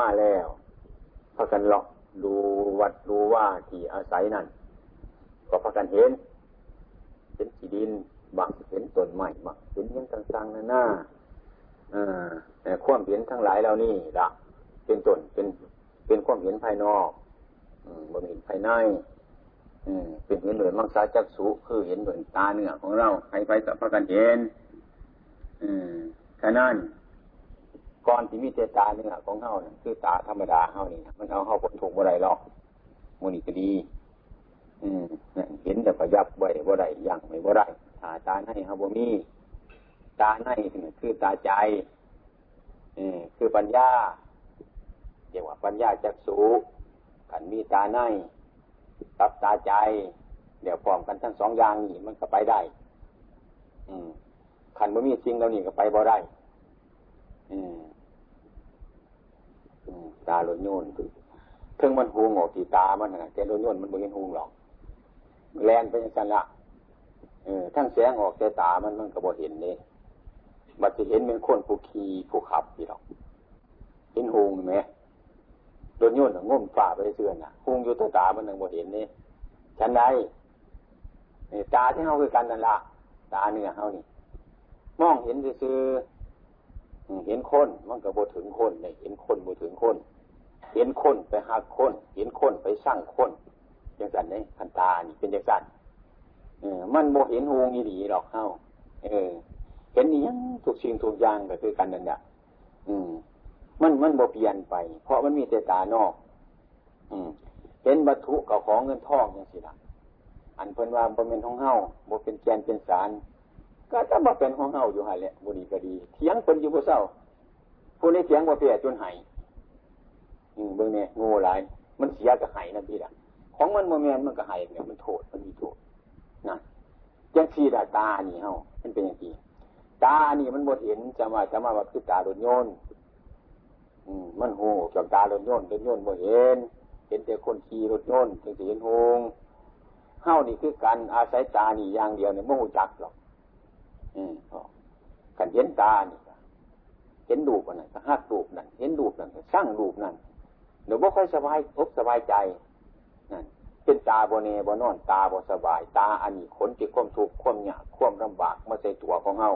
มาแล้วพากันเลาะดูวัดดูว่าที่อาศัยนั่นก็พากันเห็นเห็นที่ดินบังเห็นต้นไม้บังเห็นยังต่างๆนั่นน่าความเห็นทั้งหลายเหล่านี้ละเป็นต้นเป็นเป็นความเห็นภายนอกบ่เห็นภายในเป็นเห็นเหมือนมังสาจักสุคือเห็นเหมือนตาเนื้อของเราใครไปกับพกันเห็นแค่นั้น ก่อนที่มีเจตาเนื้อของเฮาเนี่ยคือตาธรรมดาเฮานี่มันเอาเฮาผลถูกบ่ได้หรอกมูนี่ก็ดี อืมเห็นแต่ประยับไว้บ่ได้ยังไม่บ่ได้ตาตาในเฮาบ่มีตาในคือตาใจอืมคือปัญญาเรียกว่าปัญญาจักสุขันมีตาในกับตาใจ เดี๋ยวพร้อมกันทั้งสองอย่างนี่มันก็ไปได้ อืมขันบ่มีจริงแล้วนี่ก็ไปบ่ได้ ตาลดโยนถึงมันหูงออกที่ตามันนะแต่ลดโยนมันบ่เห็นหูหรอกแลนไปอย่างนั้นละเออทั้งแสงออกแต่ตามันมันก็บ่เห็นเนี่ยบัดจะเห็นเป็นคนผู้ขี่ผู้ขับที่หรอกเห็นหูไหมโดนโยนง่มฝ่าไปเสื่อนอะหูอยู่ตัวตามันยังบ่เห็นนี่ฉันใดตาที่เขาคือกันนั่นละตาเนื้อเขานี่ มองเห็นซื่อ เห็นคนมันก็บ่ถึงคนเนี่ยเห็นคนบ่ถึงคน เห็นคนไปหักคนเห็นคนไปสร้างคนอย่างสันเนี่ยขันตานี่เป็นอย่างสันเออมันโมเห็นหูงีดีหรอกเข้า เออ เห็นนี่ยังถูกสิ่งถูกอย่างก็คือกันนั่นแหละอืม มันมันโมเปลี่ยนไป เพราะมันมีแต่ตานอก อืม เห็นวัตถุกับของเงินทองอย่างสิละอันเพิ่นว่าบ่เป็นของเฮาบ่เป็นแกนเป็นสาร ก็จะมาเป็นของเฮาอยู่หันแหละบุรีก็ดีเถียงคนอยู่ผู้เศร้าผู้นี้เถียงว่าเปียจนหายอืมเบื้องเนี่ยงูหลาย มันเสียกับหายนั่นพี่ละของมันโมเมนมันก็หายเนี่ยมันโทษมันมีโทษนะยังสีดาตานี่เฮามันเป็นอย่างนี้ตานี่มันบ่เห็นจะมาจะมาว่าคือตาโดนโยนอืมมันหูจากตาโดนโยนโดนโยนบ่เห็นเห็นแต่คนขี่รถโยนถึงจะเห็นหงเฮานี่คือการอาศัยตานี่อย่างเดียวเนี่ยไม่หูจักหรอก อกันเห็นตาเนี่ยเห็นดูปนั่นก็หักดูปนั่นเห็นดูปนั่นก็สร้างดูปนั่นเดี๋ยวบ่ค่อยสบายพบสบายใจนั่นเป็นตาโบเนบนอนตาบสบาย ตาอันนี้ขนจิตความทุกข์ความยากความลำบากมาใส่ตัวของเฮา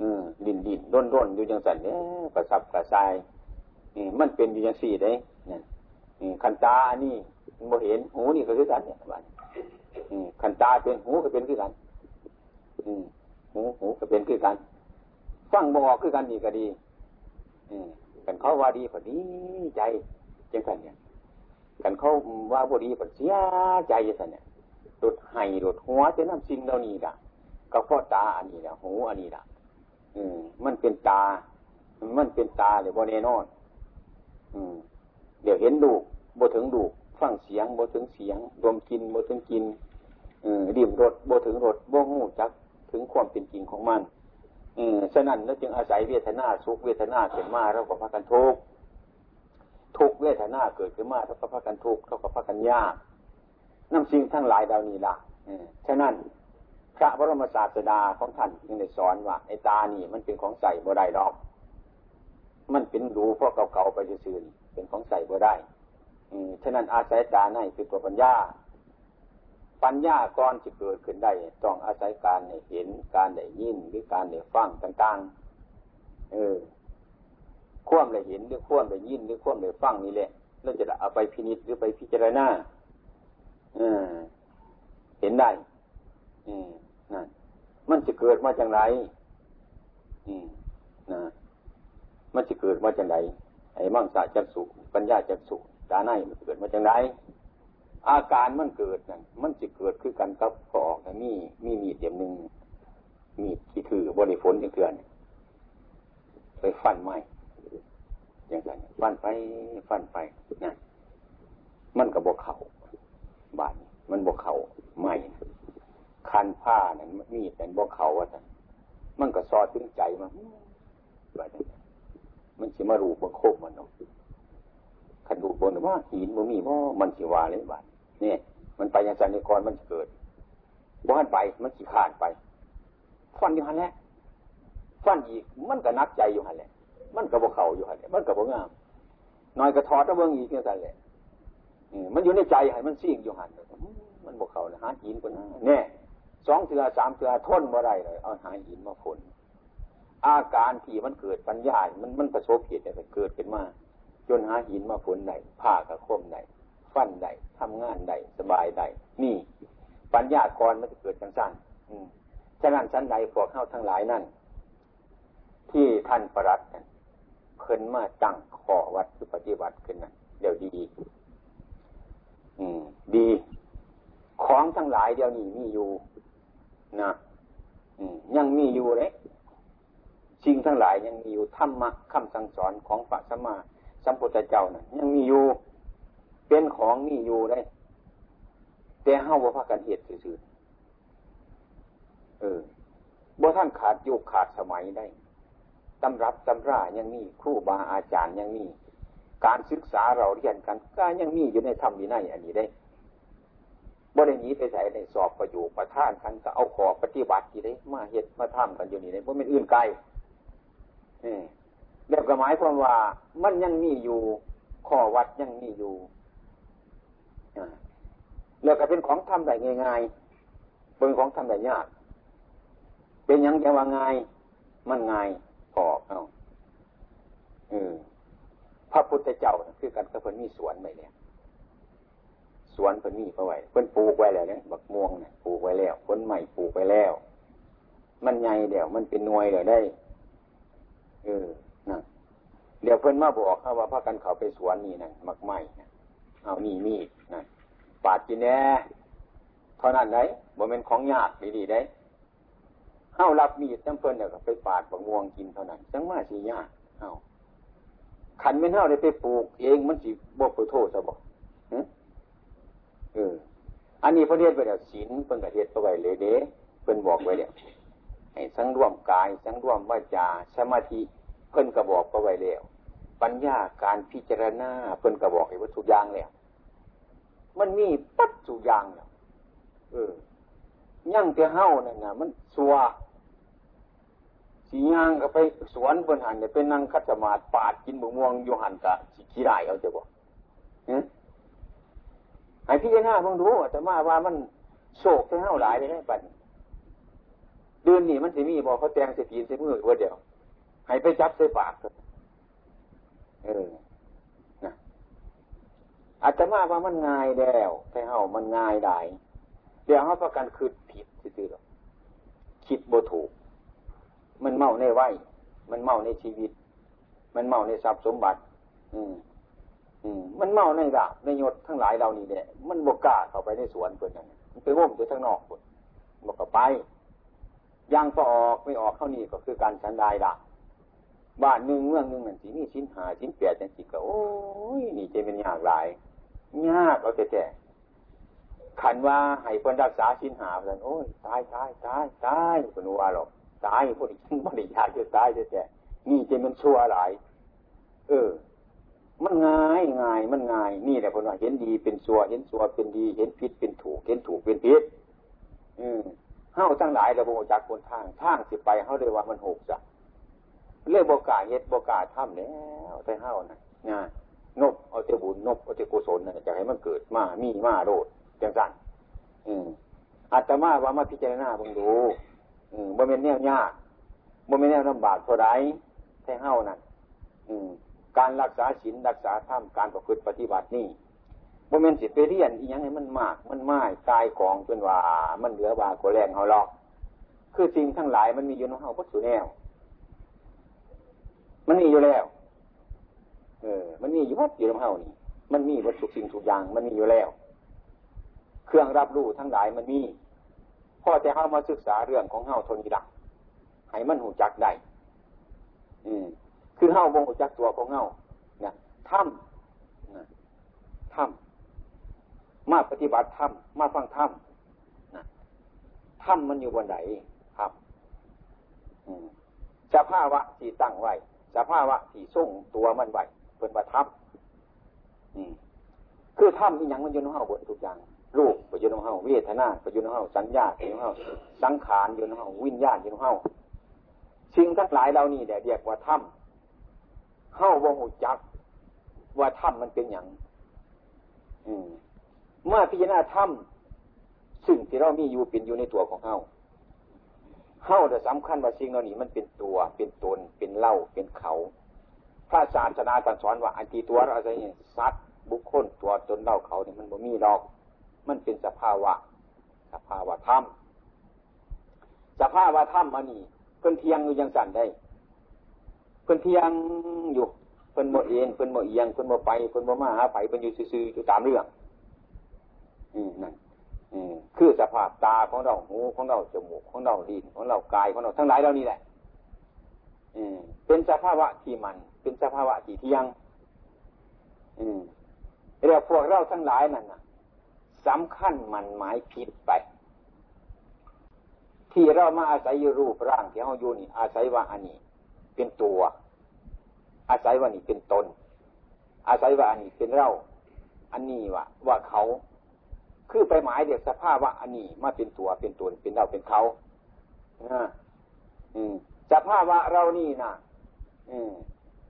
อืมดินดินร่นร่นอยู่ยังสันเนี่ยกระซับกระซายนี่มันเป็นอยู่ยังสี่ได้นี่ขันตาอันนี้บ่เห็นหูนี่ก็คือกันเนี่ยบ้านขันตาเป็นหูก็เป็นคือกัน อืม หูหูก็เป็นคือกันฟังบอกคือกันดีก็ดีกันเขาว่าดีพอดีใจจังสันเนี่ยกันเขาว่าบดีพอเสียใจจังสันเนี่ยหลุดไห้หลุดหัวจะน้ำสิ่งเหล่านี้ละก็เพราะตาอันนี้ละหูอันนี้ละอืม มันเป็นตา มันเป็นตาเลยบนแน่นอน อืม เดี๋ยวเห็นดูบ่ถึงดูฟังเสียงบ่ถึงเสียงดมกินบ่ถึงกินอืมดิ่มรสบ่ถึงรสบ่หูจัก ถึงความเป็นจริงของมัน อืมฉะนั้นเราจึงอาศัยเวทนาสุขเวทนาเกิดมาเราก็พากันทุกทุกเวทนาเกิดขึ้นมาเราก็พากันทุกเราก็พากันยากน้ำสิ่งทั้งหลายดาวนี้ล่ะฉะนั้นพระบรมศาสดาของท่านยังได้สอนว่าไอ้ตานี่มันเป็นของใส่บ่ได้ดอก มันเป็นรูเพราะเก่าๆไปซื่อเป็นของใส่บ่ได้อืฉะนั้นอาศัยตาในคือตัวปัญญา ปัญญาก่อนจะเกิดขึ้นได้ ต้องอาศัยการเห็นการได้ยินหรือการได้ฟังต่างๆ เออควมได้เห็นหรือควมได้ยินหรือควมได้ฟังนี่แหละเราจะเอาไปพินิจหรือไปพิจารณาเออเห็นได้ อืมนั่นมันจะเกิดมาจากไหนอืมนะมันจะเกิดมาจากไหนไอ้มั่งสาจักสุปัญญาจักสุตาในมันเกิดมาจากไหน อาการมันเกิดนั่นมันจะเกิดคือกันกับกอกมีมีมีดเดียมหนึ่งมีดที่ถือบริฝนอย่างเถื่อนไปฟันไม้อย่างไรฟันไปฟันไปนะมันกับบกเขาบาดมันบกเขาไม่คันผ้านั่นมีดนั่นบกเขาว่าท่านมันก็ซอถึงใจมันบาดมันจะมารูบนโคกมันเนาะขันดูบนว่าหินมันมีว่ามันสิวาเลยบาด นี่มันไปยังจันทร์กรมันเกิดบ้านไปมันขี้ขาดไป ฟันอยู่หันแหละฟันอีกมันก็นักใจอยู่หันแหละมันกับบกเขาอยู่หันแหละมันกับบกงามน้อยกระทอดตะเบิงอีกเนี่ยสั่นแหละมันอยู่ในใจให้มันสิ่งอยู่หันมันบอกเขาเลยหาหินคนนั้นเนี่ยสองเถื่อสามเถื่อทนบ่ได้เลยเอาหาหินมาฝนอาการที่มันเกิดปัญญา มันมันประสบเหตุเนี่ยเกิดขึ้นมา จนหาหินมาฝนได้ผ้ากระคมได้ ฟันได้ทำงานได้สบายได้นี่ ปัญญากรมันจะเกิดจังสั้นฉะนั้นชั้นใดพวกเข้าทั้งหลายนั่นที่ท่านประหลัดเพิ่นมาตั้งข้อวัดคือปฏิบัติขึ้นนั่นเดี๋ยวดี อืม ดี ของทั้งหลายเดี๋ยวนี้มีอยู่นะยังมีอยู่เลยสิ่งทั้งหลายยังมีอยู่ธรรมะคำสั่งสอนของพระสัมมาสัมพุทธเจ้านะ่ะยังมีอยู่ เป็นของมีอยู่เลยแต่เฮาบ่พากันเหตุซื่อเออบ่ท่านขาดยุคขาดสมัยได้ตำรับตำรายังมีครูบาอาจารย์ยังมี การศึกษาเราเรียนกันก็ยังมีอยู่ในธรรมวินัยอันนี้ได้บ่ได้หนีไปใส่ในสอบประโยคประท่านกันก็เอาขอปฏิบัติที่ได้มาเหตุมาทำกันอยู่นี่ได้เพราะมันอื่นไกลเนี่ยแล้วก็หมายความว่ามันยังมีอยู่ข้อวัดยังมีอยู่ แล้วก็เป็นของทำได้ง่ายๆเป็นของทำได้ยาก เป็นยังจะว่าง่าย มันง่ายพอเอาเออพระพุทธเจ้าคือกันกับเพิ่นมีสวนไหมเนี่ยสวนเพิ่นมีเอาไว้เพิ่นปลูกไว้แล้วเนี่ยบักม่วงเนี่ยปลูกไว้แล้วผลใหม่ปลูกไว้แล้ว มันใหญ่เดี๋ยวมันเป็นหน่วยเดี๋ยวได้เออนะเดี๋ยวเพิ่นมาบอกเขาว่าพากันเขาไปสวนนี่นั่นมักไม้เอานี่มีด ปาดกินแน่เท่านั้นไหนบ่เป็นของยากดีๆได้เฮ้ารับมีดจำเพิ่นเนี่ยไปปาดบักม่วงกินเท่านั้นจังมาสิยากเฮ้าขันไม่เท่าได้ไปปลูกเองมันสิบ่ไปโทษซะบ่เออ อันนี้พระเทศไปแล้วศีลเพิ่นก็เฮ็ดเอาไว้เลยเด้เพิ่นบอกไว้แล้วให้สังร่วมกายสังร่วมวาจาสมาธิเพิ่นก็บอกเอาไว้แล้วปัญญาการพิจารณาเพิ่นก็บอกให้ว่าทุอย่างแล้ว มันมีปัจจุย่างแล้วเออยั่งแต่เฮ้านั่นนะมันสัวสีย่างก็ไปสวนบนหันเนี่ยเป็นนั่งคัดสมาธิปาดกินบุม่วงอยู่หันกะสิขี้ได้เอาจะบอกไอ้พี่หน้าเพิ่งรู้แต่มาว่ามันโศกแต่เฮ้าหลายเลยได้ปันเดือนนี้มันสิมีบอกเขาแตงเสียีนเสีมือว่าเดียวให้ไปจับใส่ปากเออ อาจจะมาว่ามันง่ายแล้วแต่เฮามันง่ายได้เดี๋ยวเขาประกันคืดผิดซื่อหรอกคิดโบถูก มันเมาในไหวมันเมาในชีวิต มันเมาในทรัพย์สมบัติ อืมอืมมันเมาในดาบในยศทั้งหลายเรานี่เนี่ยมันบกกาเข้าไปในสวนเพื่อนนั่นมันไปว่มอยู่ทั้งนอกคนบอกกับไปย่างก็ออกไม่ออกเข้านี่ก็คือการชันได้ละบ้านหนึ่งเมืองหนึ่งนั่นสิมีชิ้นหาชิ้นเปียจังสิก็โอ้ยนี่จะเป็นยากหลา ยากเอาแต่แต่ขันว่าให้คนรักษาชิ้นหาเพื่อนโอ้ยตายตายตายตายคนว่าหรอกตายคนอีกบริยาจะตายแต่แต่นี่จะมันชั่วหลาย เออ มันง่ายง่ายมันง่าย นี่แหละคนว่าเห็นดีเป็นชั่วเห็นชั่วเป็นดี เห็นผิดเป็นถูก เห็นถูกเป็นผิดอืมเฮ้าทั้งหลายเราโมจากคนทางทางสิไปเฮ้าเลยว่ามันหกจ้ะเรื่องบกาเฮ็ดบกาทำแล้วแต่เฮ้านะงา นนบเอาเตบุญนบเอาเตกุศลนะจะให้มันเกิดมามีมาโรดจังสันอืมอาตมาว่ามาพิจารณาบังดูอืมบ่เป็นแนวยากบ่เป็นแนวลำบากเท่าไรแค่เฮ้านั่นอืมการรักษาศีลรักษาธรรมการประพฤติปฏิบัตินี่บ่เป็นสิไปเรียนอีหยังให้มันมาก มันไม้กายของจนว่า มันเหลือบาโกแรงเขาหรอกคือสิ่งทั้งหลายมันมีอยู่ในเฮาพุทธแนว มันมีอยู่แล้ว เออ มันมีอยู่วัดอยู่ในเฮานี่ มันมีวัตถุสิ่งทุกอย่าง มันมีอยู่แล้ว เครื่องรับรู้ทั้งหลายมันมีพ่อจะเฮามาศึกษาเรื่องของเฮาทนดักให้มันหูจักได้อืมคือเฮาบ่หูจักตัวของเฮาเนี่ยถ้ำนะถ้ำมาปฏิบัติธรรมาฟังธรรมนะธรรมมันอยู่บนไหนครับสภาวะที่ตั้งไว้สภาวะที่ส่งตัวมันไว้ เป็นว่าธรรมคือธรรมอีหยังมันอยู่ในเฮาบนทุกอย่างรูปไปอยู่ในเฮาเวทนาไปอยู่ในเฮาสัญญาไปอยู่ในเฮาสังขารอยู่ในเฮาวิญญาณอยู่ในเฮาสิ่งทั้งหลายเหล่านี้เดียเรียกว่าธรรมเฮาบ่หูจัก ว่าถ้ำมันเป็นอย่างเมื่อพิจารณาถ้ำซึ่งที่เรามีอยู่เป็นอยู่ในตัวของเฮาเฮาแต่สำคัญว่าสิ่งเหล่านี้มันเป็นตัว เป็นตน เป็นเล่า เป็นเขา พระศาสนาตรัสสอนว่าอันที่ตัวเราอะไรเนี่ยสัตว์บุคคลตัวตนเราเขาเนี่ยมันบ่มีดอก มันเป็นสภาวะ สภาวะธรรมสภาวะธรรมอันนี้เพิ่นเที่ยงอยู่ยังซั่นได๋ เพิ่นเที่ยงอยู่เพิ่นบ่เอนเพิ่นบ่เอียงเพิ่นบ่ไปเพิ่นบ่มาหาไปเพิ่นอยู่ซื่อๆอยู่ตามเรื่อง อืมนั่นอืมคือสภาพตาของเราหูของเราจมูกของเราลิ้นของเรากายของเราทั้งหลายเหล่านี้แหละ อืมเป็นสภาวะที่มัน เป็นสภาวะที่เที่ยง อืมเรียกพวกเราทั้งหลายนั่นนะสำคัญมันหมายผิดไป ที่เรามาอาศัยรูปร่างที่เราอยู่นี่ อาศัยว่าอันนี้ เป็นตัว อาศัยว่านี่เป็นตน อาศัยว่าอันนี้เป็นเรา อันนี้ว่าว่าเขาคือไปหมายเดียกสภาพว่าอันนี้มาเป็นตัวเป็นตนเป็นเราเป็นเขาอืมสภาพว่าเรานี่นะอืม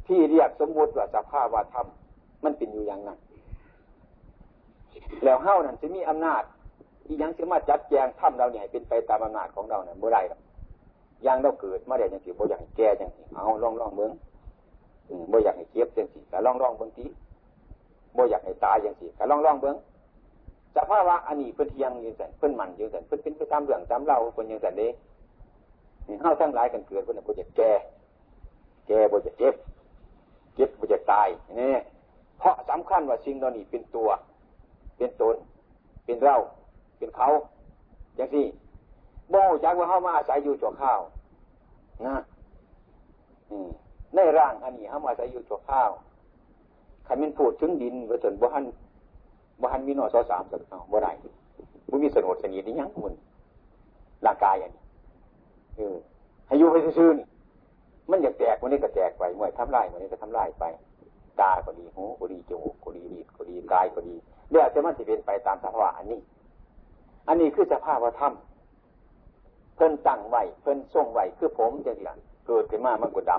ที่เรียกสมมติว่าสภาพว่าธรรมมันเป็นอยู่อย่างนั้น แล้วเฮ้านั่นจะมีอำนาจที่ยังสามารถจัดแจงถ้ำเราเนี่ยเป็นไปตามอำนาจของเราเนี่ยเมื่อไรหรอกยังเราเกิดมาได้ยังสิบ่อย่างแก่ยังสิเอาลองลองเมืองบ่อยากให้เจ็บจังสิก็ลองลองเบิ่งทีบ่อยากให้ตายจังสิก็ลองลองเบิ่งสภาวะอันนี้เพิ่นเที่ยงอยู่ซั่นเพิ่นมันยู่ซั่นเพิ่นเป็นไปตามเรื่องตามเล่าเพิ่นยังซั่นเด้เฮาทั้งหลายกันเกิดเพิ่นบ่จะแก่แก่บ่จะเจ็บ เจ็บบ่จะตายนี่เพราะสำคัญว่าสิ่งเหล่านี้เป็นตัว เป็นตน เป็นเรา เป็นเขาอย่างที่บ่จักว่าเฮามาอาศัยอยู่ชั่วข้าวนะในร่างอันนี้เอามาใส่อยู่ชั่วข้าวขันมันพูดถึงดินว่าจนบ่หันบ่หันมีนอสอสามสักเอาบ่ได้บ่มีสนุดสนิทนี่ยังมันร่างกายอันนี้เออให้อยู่ไปซื่อนี่ มันอยากแตกวันนี้ก็แตกไปเมื่อทำลายวันนี้ก็ทำลายไป ตาก็ดีหูก็ดีจมูกก็ดีลิ้นก็ดีกายก็ดีเดี๋ยวจะมันจะเป็นไปตามสภาวะอันนี้ อันนี้คือสภาวะธรรมเพิ่นตั้งไว้เพิ่นทรงไว้คือผมจังซี่ล่ะเกิดขึ้นมามันก็ด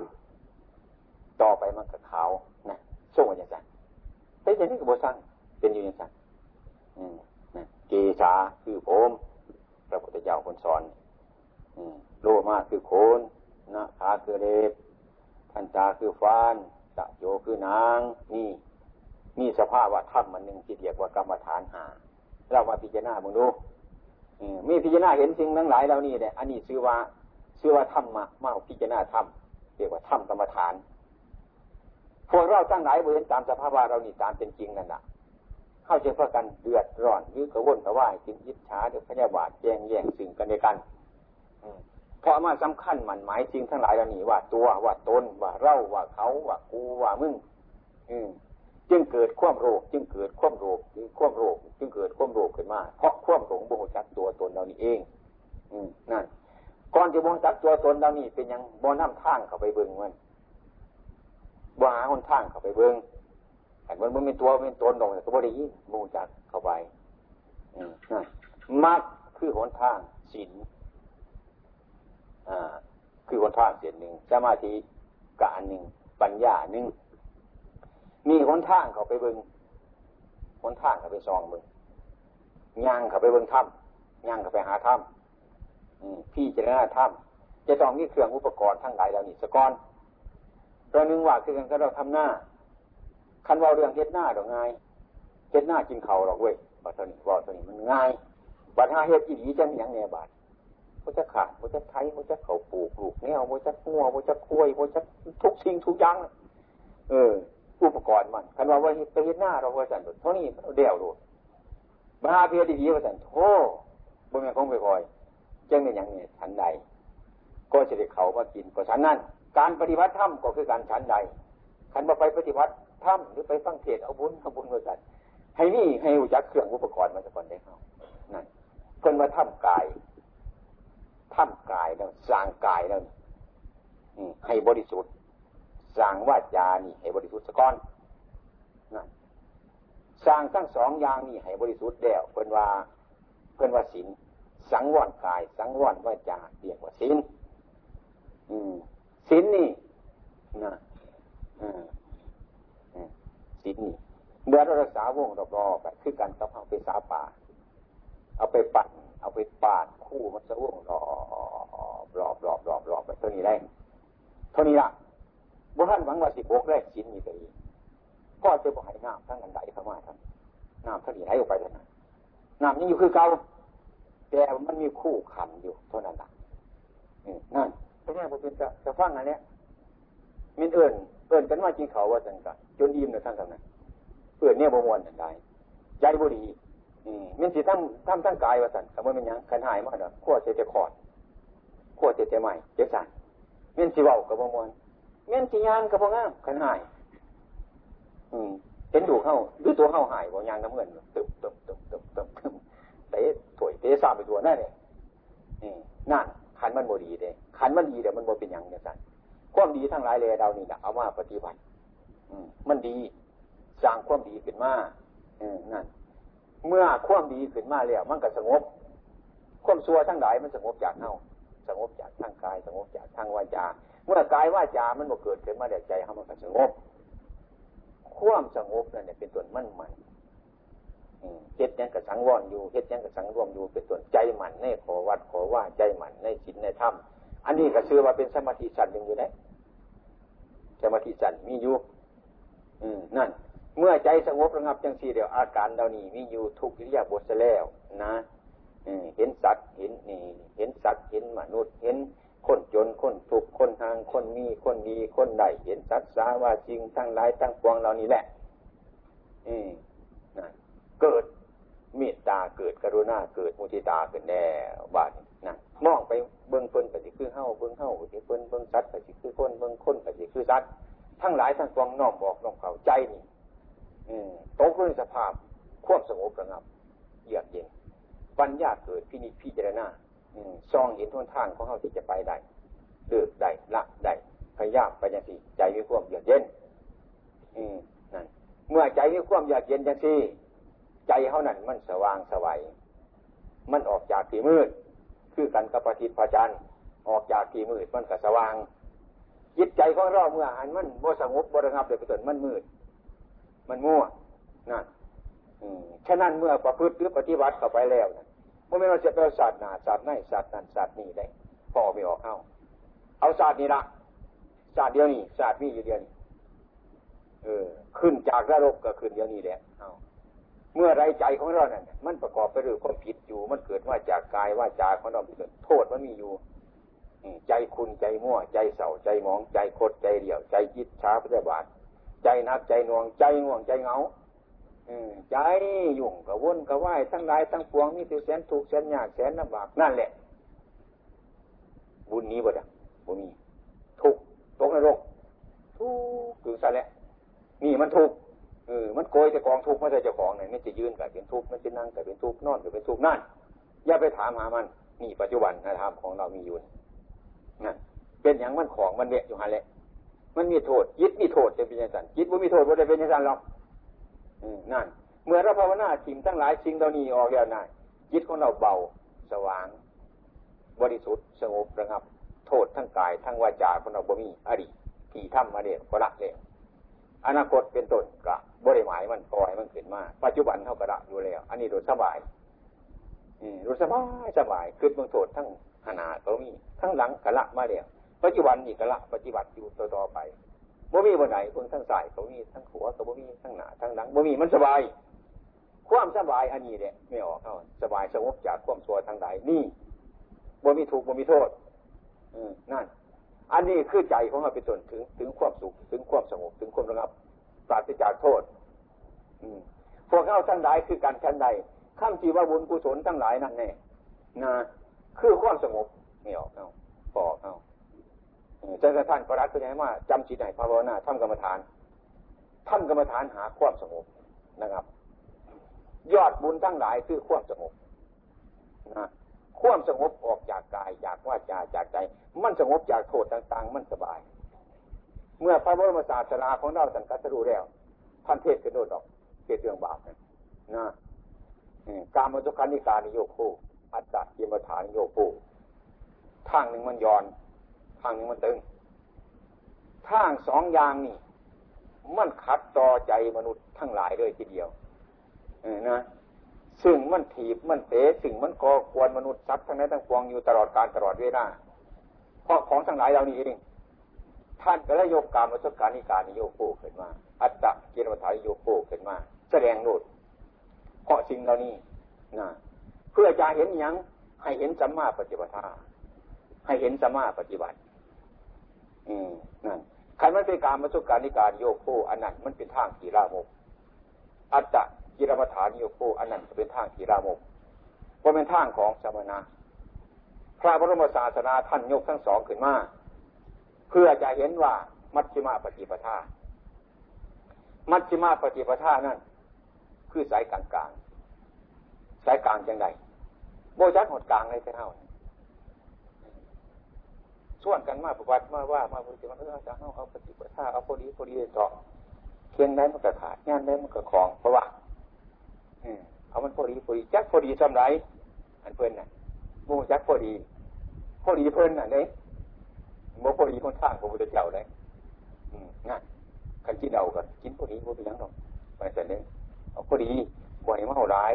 ำต่อไปมันก็ขาวนะส่งอย่างนั้นเป็นอย่างนี้ก็บสั่งเป็นอยู่อย่างนั้นนะเกษาคือผมพระพุทธเจ้าคนสอนโลมาคือโคน นะขาคือเล็บทันตาคือฟานตะโยคือนางนี่มีสภาพว่าถ้ำมันหนึ่งที่เรียกว่ากรรมฐานหาเรามาพิจารณาบึงดูมีพิจารณาเห็นสิ่งทั้งหลายเหล่านี้เนี่ยอันนี้ชื่อว่าชื่อว่าธรรมะมาพิจารณาธรรมเรียกว่าธรรมกรรมฐานพวกเราตั้งหลายเวรตามสภาพว่าเรานี่ตามเป็นจริงนั่นแหละเข้าใจเพราะกันเดือดร้อนยื้อกระวนกระว่ายกินยิบช้าเดือดพยาบาทแย่งแย่งสิ่งกันในกัน เพราะมาสำคัญมันหมายจริงทั้งหลายเรานี่ว่าตัวว่าตนว่าเราว่าเขาว่ากูว่ามึงอืจึงเกิดความโรค จึงเกิดความโรคจึงความโรคจึงเกิดความโรคขึ้นมา เพราะความหลงบ่งจักตัวตนเรานี่เอง อืมนั่นก่อนจะบ่งจักตัวตนเรานี่เป็นยังบ่น้ำทางเข้าไปเบิ่งมันบ่หาคนทางเข้าไปเบิ้งแต่มันมันเป็นตัวเป็นตนลงก็บ่ได้ยินมูจักเข้าไปมักคือหนทางศีล คือหนทางเสียหนึ่งสมาธิกะอันหนึ่งปัญญาหนึ่งมีหนทางเขาไปเบิ้งหนทางเขาไปซองมึงย่างเขาไปเบิ้งถ้ำย่างเขาไปหาถ้ำพี่จะได้ถ้ำจะต้องมีเครื่องอุปกรณ์ทั้งหลายเหล่านี้สะก้อนตัวหนึ่งว่าคือกันก็เราทำหน้าคันว่าเรื่องเฮ็ดหน้าดอกง่ายเฮ็ดหน้ากินเข่าหรอกเว้ยบัดนี้ว่าตัวนี้มันง่ายบัดหาเฮ็ดอีหลีจะมีอย่างแน่บาด โมจะขาดโมจะไทยโมจะเข่าปลูกปลูกแนวโมจะงัวโมจะคุ้ยโมจะทุกสิ่งทุกอย่างเอออุปกรณ์มันคันว่าว่าไปเฮ็ดหน้าเราว่าสันเท่านี้เดี่ยวดูมาหาเพียดีๆว่าสันโธ่บ่แม่คงไปคอยจังเป็นอย่างนี้ฉันใดก็จะได้เขามากินก็ฉันนั่นการปฏิบัติธรรมก็คือการฉันใดขันมาไปปฏิบัติธรรมหรือไปฟังเทศเอาบุญเอาบุญมาจัดให้นี่ให้รู้จักเครื่องอุปกรณ์มาสักคนได้เขานั่นเพิ่นมาทำกาย ทำกายแล้วสร้างกายแล้วให้บริสุทธิ์สร้างวาจานี่ให้บริสุทธิ์สะก้อนนั่นสร้างทั้งสองอย่างนี่ให้บริสุทธิ์แล้วเพิ่อนว่าเพิ่อนว่าศีลสังวรกาย สังวรวาจาเรียกว่าศีลศีลนี่นะศีลนนี่เมื่อเรารักษาวงรอบๆไปคือกันกับเอาไปสาป่า เอาไปปั่น เอาไปปาดคู่มันสะวงรอบรอบรอบรอบรอบไปเท่านี้ได้เท่านี้ละบุหันหวังว่าสิบกแรกชิ้นนี้ไปอีกก็จะบอกให้น้ำทั้งกันไดเข้ามาทั้งน้ำทั้งนี้ไหลออกไปเท่านั้นน้ำยังอยู่คือเก่าแต่มันมีคู่ขันอยู่เท่านั้นละนั่นเพราะงั้นผมเป็นจะฟังอันเนี้ยมินเอื่นเอื่นกันว่าจริงเขาว่าจังกันจนอิ่มเลยท่านทำนั้นเอื่นเนี่ยบวมวนอันใดใจบุรี มันสิทั้งทั้งทั้งกายว่าสันคำว่ามันยังขันหายมากเนาะขั้วเจเจคอดขั้วเจเจใหม่เจสันมันสิเว้ากับบมวนมันสิยานกับพงามขันหาย อืมเห็นดูเข้าหรือตัวเข้าหายบ่ยางน้ำเงินตึบตึบตึบตึบตึบตึบเตะถวยเตะสาบไปตัวนั่นเลยนี่นั่นขันมันบ่ดีเด้ขันมันดีเดี๋ยวมันบ่เป็นอย่างเนี่ยสันความดีทั้งหลายเลยเรานี่แหละเอามาปฏิบัติอืมมันดีสร้างความดีขึ้นมาอืมนั่น เมื่อความดีขึ้นมาแล้วมันก็สงบความชั่วทั้งหลายมันสงบจากเฮาสงบจากทางกาย สงบจากทางวาจา เมื่อกายวาจามันบ่เกิดขึ้นมาแต่ใจเฮามันก็สงบความสงบนั่นเนี่ยเป็นตัวมั่นใหม่เฮ็ดยังกับสังวรอยู่เฮ็ดยังกับสังรวมอยู่เป็นตัวใจหมันในขอวัดขอว่าใจหมันในศีลในธรรมอันนี้ก็ชื่อว่าเป็นสมาธิสันหนึ่งอยู่นะสมาธิสันมีอยู่นั่น เมื่อใจสงบระงับจังสี่เดียวอาการเหล่านี้มีอยู่ทุกอิริยาบถแล้วนะเห็นสัตว์เห็นนี่เห็นสัตว์เห็นมนุษย์ เห็นคนจนคนทุกคนทางคนมีคนดีคนใดเห็นสัตว์สาว่าจริงทั้งหลายทั้งปวงเหล่านี้แหละอืมนะเกิดเมตตาเกิดกรุณาเกิดมุทิตาเกิดแน่บานนะมองไปเบื้องต้นก็สิคือเฮ้าเบื้องเฮ้าก็สิคือเบื้องสัตว์ก็สิคือคนเบื้องคนก็สิคือสัตว์ทั้งหลายทั้งปวงน้อมบอกน้อมเข้าใจนี่ ตกในสภาพควบสงบระงับเยือกเย็นปัญญาเกิดพินิจพิจารณาซองเห็นทุนทางของเขาที่จะไปได้เลือกได้ละได้พยายามไปยังสี่ใจมีความเยือกเย็น อืมนั่นเมื่อใจมีความเยือกเย็นยังสี่ใจเขานั่นมันสว่างสวัยมันออกจากที่มืด คือกันกับปฏิปจันออกจากที่มืดมันก็สว่างจิตใจของเราเมื่อหันมันบ่สงบบระงับเลยไปจนมันมืด มันมั่วนั่นฉะนั้นเมื่อประพฤติหรือปฏิบัติเข้าไปแล้วนะมันไม่ว่าจะเป็นศาสตร์นาศาสตร์ไหนศาสตร์นั้นศาสตร์นี้ได้พอไม่ออกเข้าเอาศาสตร์นี้ละศาสตร์เดียวนี้ศาสตร์มีอยู่เดียวนี้เออ ขึ้นจากนรกก็ขึ้นเดียวนี้แหละเอาเมื่อไรใจของเราเนี่ยมันประกอบไปด้วยความผิดอยู่ มันเกิดว่าจากกายว่าจากของเราเป็นโทษมันมีอยู่ใจคุณใจมั่ว ใจเสาใจมองใจโคตรใจเดี่ยว ใจยิดช้าพระบาท ใจนักใจหน่วง ใจง่วงใจเหงาใจยุ่งกับวนกับไหวทั้งหลายทั้งปวงนี่คือแสนถูกแสนยากแสนลำบากนั่นแหละ บุญนี้บ่ดังบ่มีทุกตกนรกทุกถึงซะแล้วนี่มันทุกเออมันโกยจะกองทุกไม่ใช่เจ้าของเนี่ยมันจะยืนกับเป็นทุกมันจะนั่งกับเป็นทุกนอนกับเป็นทุกนั่นอย่าไปถามหามัน นี่ปัจจุบันนะธรรมของเรามีอยู่นั่นเป็นอย่างมันของมันเนี่ยอยู่ฮะแหละ มันมีโทษจิตมีโทษจะเป็นยังไงจิตบ่มีโทษบ่ได้เป็นยังไงหรอกนั่น เมื่อเราภาวนาสิ่งทั้งหลายสิ่งเหล่านี้ออกแล้วนะจิตของเราเบาสว่าง บริสุทธิ์สงบระงับ โทษทั้งกายทั้งวาจาของเราบ่มีอดีตที่ทำมาเดียก็ละเลยอนาคตเป็นต้นกะบริหมายมันปล่อยมันขึ้นมา ปัจจุบันเท่ากับละอยู่แล้ว อันนี้โดยสบายรู้สบายสบายคือเบื้องโทษทั้งขนาดก็มีทั้งหลังกะละมาเดียว ปัจจุบันนี่ก็ละปฏิบัติอยู่ต่อต่อไปบ่มีบนไหนเพิ่งทั้งสายเขามีทั้งหัวเขาบ่มีทั้งหน้าทั้งหลังบ่มีมันสบาย ความสบายอันนี้เนี่ยไม่ออกเขาสบายสงบจากความสัวทางใดนี่บ่มีถูกบ่มีโทษ อืมนั่น อันนี้คือใจของเราเป็นส่วนถึงถึงความสุขถึงความสงบถึงความระงับปราศจากโทษ อืมพวกเข้าทั้งหลายคือการชั้นใดข้ามจีว่าบุญกุศลทั้งหลายนั่นแน่นะคือความสงบไม่ออกเขาปอกเขา จนกระทั่งพระรัตเป็นไงว่าจำจิตไหนภาวนาทำกรรมฐานทำกรรมฐานหาความสงบนะครับ ยอดบุญทั้งหลายคือความสงบนะความสงบออกจากกายจากว่าจาจากใจ มันสงบจากโทษต่างๆ มันสบาย เมื่อพระบรมศาสดาของเราสังกัสรู้แล้วท่านเทศกระโดดออกเทศเรื่องบาปนะนะการมจุกันิการนิโยโคอัตตะยมฐานโยโคทางหนึ่งมันย้อน ทางมันตึงทางสองอย่างนี่ มันขัดต่อใจมนุษย์ทั้งหลายเลยทีเดียวนะซึ่งมันถีบมันเตะซึ่งมันก่อกวนมนุษย์ทรัพย์ทั้งนั้นทั้งปวงอยู่ตลอดการตลอดเวลาเพราะของทั้งหลายเหล่านี้เองท่านก็เลยยกการมาสการนิการนิโยโกขึ้นมา อัตตะกิรมัฐานโยโกขึ้นมา แสดงโนดเพราะสิ่งเหล่านี้นะเพื่อจะเห็นยังให้เห็นสัมมาปฏิบัติให้เห็นสัมมาปฏิบัติ อืมนั่นใครมันเป็นการมาสุการนิการโยโกอันนั้นมันเป็นทางกีฬาโมกอัตตะกิรมฐานโยโกอันนั้นจะเป็นทางกีฬาโมกว่าเป็นทางของสมณะพระบรมศาสนาท่านยกทั้งสองขึ้นมาเพื่อจะเห็นว่ามัชฌิมาปฏิปทา มัชฌิมาปฏิปทานั่นคือสายกลางกลางสายกลางจังไดโบจักหดกลางเลยเท่า ส่วนกันมาประวัติมาว่ามาปฏิบัติเอาจะเอาเอาปฏิปทาเอาพอดีพอดีเจาะเคียงได้มันก็ขาดงานได้มันก็คลองเพราะว่าเอามันพอดีพอดีจักพอดีจำไรอันเพิ่นน่ะโมจักพอดี พอดีเพิ่นน่ะเนี่ยโมพอดีคนทางพระพุทธเจ้าเลยงั้นขันกินเอากันกินพอดีพอดียังหรอกไปเสร็จเนี่ยเอาพอดีบ่อยมาเอาหลาย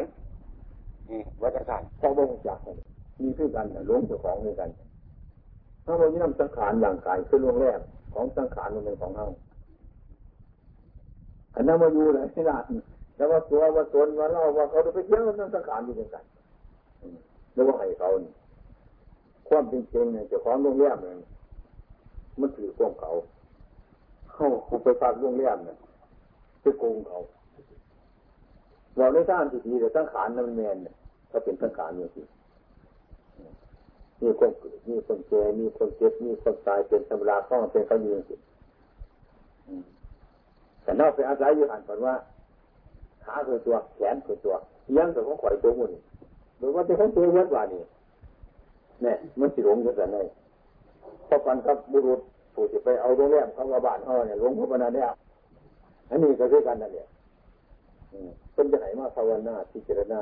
วัฏจักรเจ้าบ่งจากมีคือกันล้มเจ้าของด้วยกัน ถ้าวันนี้นำสังขารอย่างกายคือลวงแรกของสังขารมันเป็นของเราอันนั้นมาอยู่เลยที่นั่นแล้วว่าตัวว่าตนว่าเราว่าเขาไปเที่ยวนั่งสังขารอยู่ด้วยกันแล้วว่าให้เขาความจริงๆเนี่ยเจ้าของโรงแรมเนี่ยมันถือความเขาเข้าคุไปฝากโรงแรมเนี่ยไปโกงเขาเราในท่านที่ดีแต่สังขารนั่นแมนเนี่ยถ้าเป็นสังขารเนี่ยสิ มีคนเกิดมีคนเจมีคนเจ็บมีคนตายเป็นธรรมดาข้องเป็นเขาอยู่สิแต่นอกไปอาศัยอยู่อ่านก่อนว่าขาคือตัวแขนคือตัวยังแต่ของข่อยตัวมันหรือว่าที่เขาตัวเยอะกว่านี่เนี่ยมันสิหลงเยอะแต่ไหนพอปันกับบุรุษผู้ที่ไปเอาโรงแรมเขาว่าบ้านเขาเนี่ยหลวงพ่อปนาเนี่ยอันนี้ก็คือกันนั่นแหละเป็นจะไหนมาภาวนาพิจารณา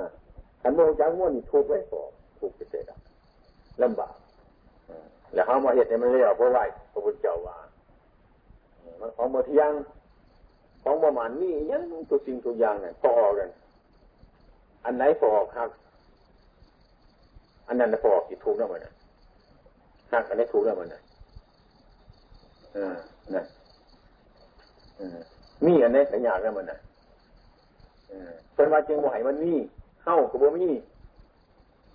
ขันโมงจังม้วนนี่ทุกไว้ก่อทุกไปเสร็จ ลำบากแล้วเขามาเห็นเนี่ยมันเรียกเพราะว่าพระพุทธเจ้าว่ามันของหมดยังของประมาณนี้ยังทุกสิ่งทุกอย่างเนี่ยพอกัน อันไหนพอครับอันนั้นพอที่ถูกแล้วมันนะหักอันไหนถูกแล้วมันนะอ่านั่นมีอันไหนสัญญาแล้วมันนะเป็นว่าจึงบ่ให้มันมีเข้ากับบ่มี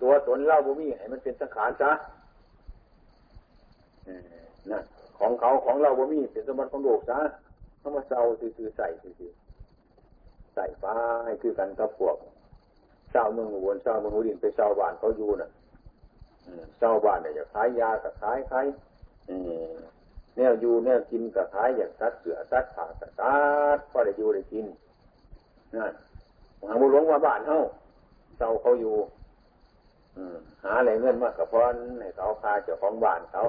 ตัวตนเล่าบ่มีให้มันเป็นสังขารซะนั่นของเขาของเราบ่มีเป็นสมบัติของโลกซะเขามาเศร้าซื่อใส่ซื่อใส่ฟ้าให้คือกันกับพวกเศร้าเมืองวนเศร้าเมืองดินไปเศร้าบ้านเขาอยู่น่ะเศร้าบ้านเนี่ยจะขายยากับขายขายแนวอยู่แนวกินกับขายอย่างซัดเสือซัดขากับซัดก็ได้อยู่ได้กินนั่นหางบุหลวงว่าบ้านเขาเศร้าเขาอยู่ หาอะไรเงินมากกับพรให้เขาคาเจ้าของบ้านเขา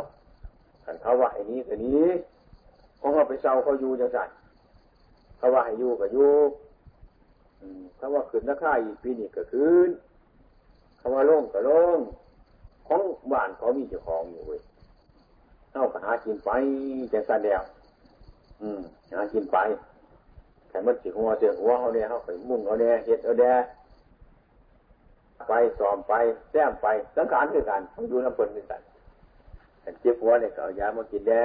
ขันเขาว่าไอ้นี้แต่นี้เขาว่าไปเศร้าเขาอยู่จังสันเขาว่าให้อยู่ก็อยู่เขาว่าขึ้นราคาอีกปีนี้ก็ขึ้นเขาว่าลงก็ลงของบ้านเขามีเจ้าของอยู่เว้ยเขาก็หากินไปจังสันเดียวอืมหากินไปแต่มันสิหัวเสียหัวเขาเนี่ยเขาไปมุ่งเขาเนี่ยเห็ดเขาเนี่ย ไปสอมไปแซมไปสังขารคือกาอยู่น้ำเพลินคือกันขันเจ็บหัวเนี่ยก็เอายามากินแด่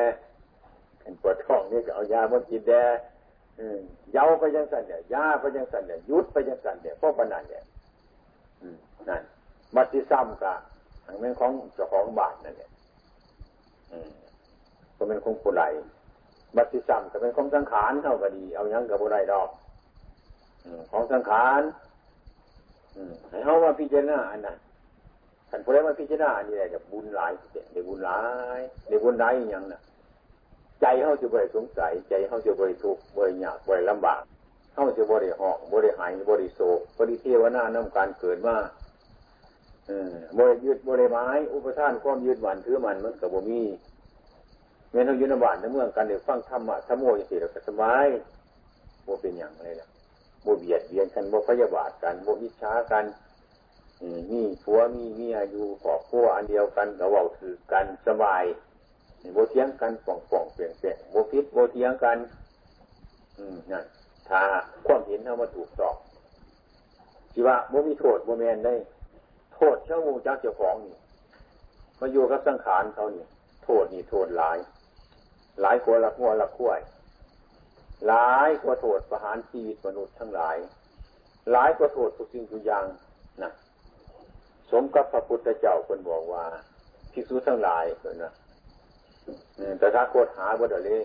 ขันปวดท้องเนี่ยก็เอายามากินแด่เย้าไปยังสันเนี่ยยาไปยังสันเนี่ยยุดไปยังสันเนี่ยพวกปนันเนี่ยนั่นมัติซ้ำกับทางนั้นของเจ้าของบาทนั่นเนี่ยก็เป็นของผู้ใดบัติซ้ำก็เป็นของสังขารเท่ากับดี เอายังกับผู้ใดดอกของสังขาร ให้เขามาพิจารณาอันนั้นท่านผู้ใดมาพิจารณาอันนี้แหละจะบุญหลายเดี๋ยวบุญหลายเดี๋ยวบุญหลายอย่างน่ะ ใจเขาจะบริสงสัย ใจเขาจะบริทุกข์บริยากบริลำบากเขาจะบริหอกบริหายบริโศกบริเทวนาน้ำการเกิดมาบริยึดบริไม้ อุปทานความยึดหวันถือมันมันกับบ่มีเมื่อเราอยู่ในบ้านในเมืองกันเดี๋ยวฟังธรรมะธรรมโมยสิเราสบายบ่เป็นอย่างไรล่ะ บ่เบียดเบียนกันบ่พยาบาทกันบ่อิจฉากันมีผัวมีเมียอยู่ขอบครัวอันเดียวกันก็เว้าถือกันสบายโบเทียงกันป่องป่องเปลี่ยนเปลี่ยนโบพิษโบเทียงกัน อืมนั่นถ้าความเห็นเขามาถูกต้องที่ว่าโมมีโทษโมแมนได้ โทษเช่ามูจักเจ้าของนี่มาอยู่กับสังขารเขานี่โทษนี่โทษหลาย หลายคนละหัวละขั้ว หลายกว่าโทษประหารชีวิตมนุษย์ทั้งหลาย หลายกว่าโทษทุกสิ่งทุกอย่างนะสมกับพระพุทธเจ้าคนบอกว่าภิกษุทั้งหลายคนนะแต่ถ้าโคตรหาบ่เดเลย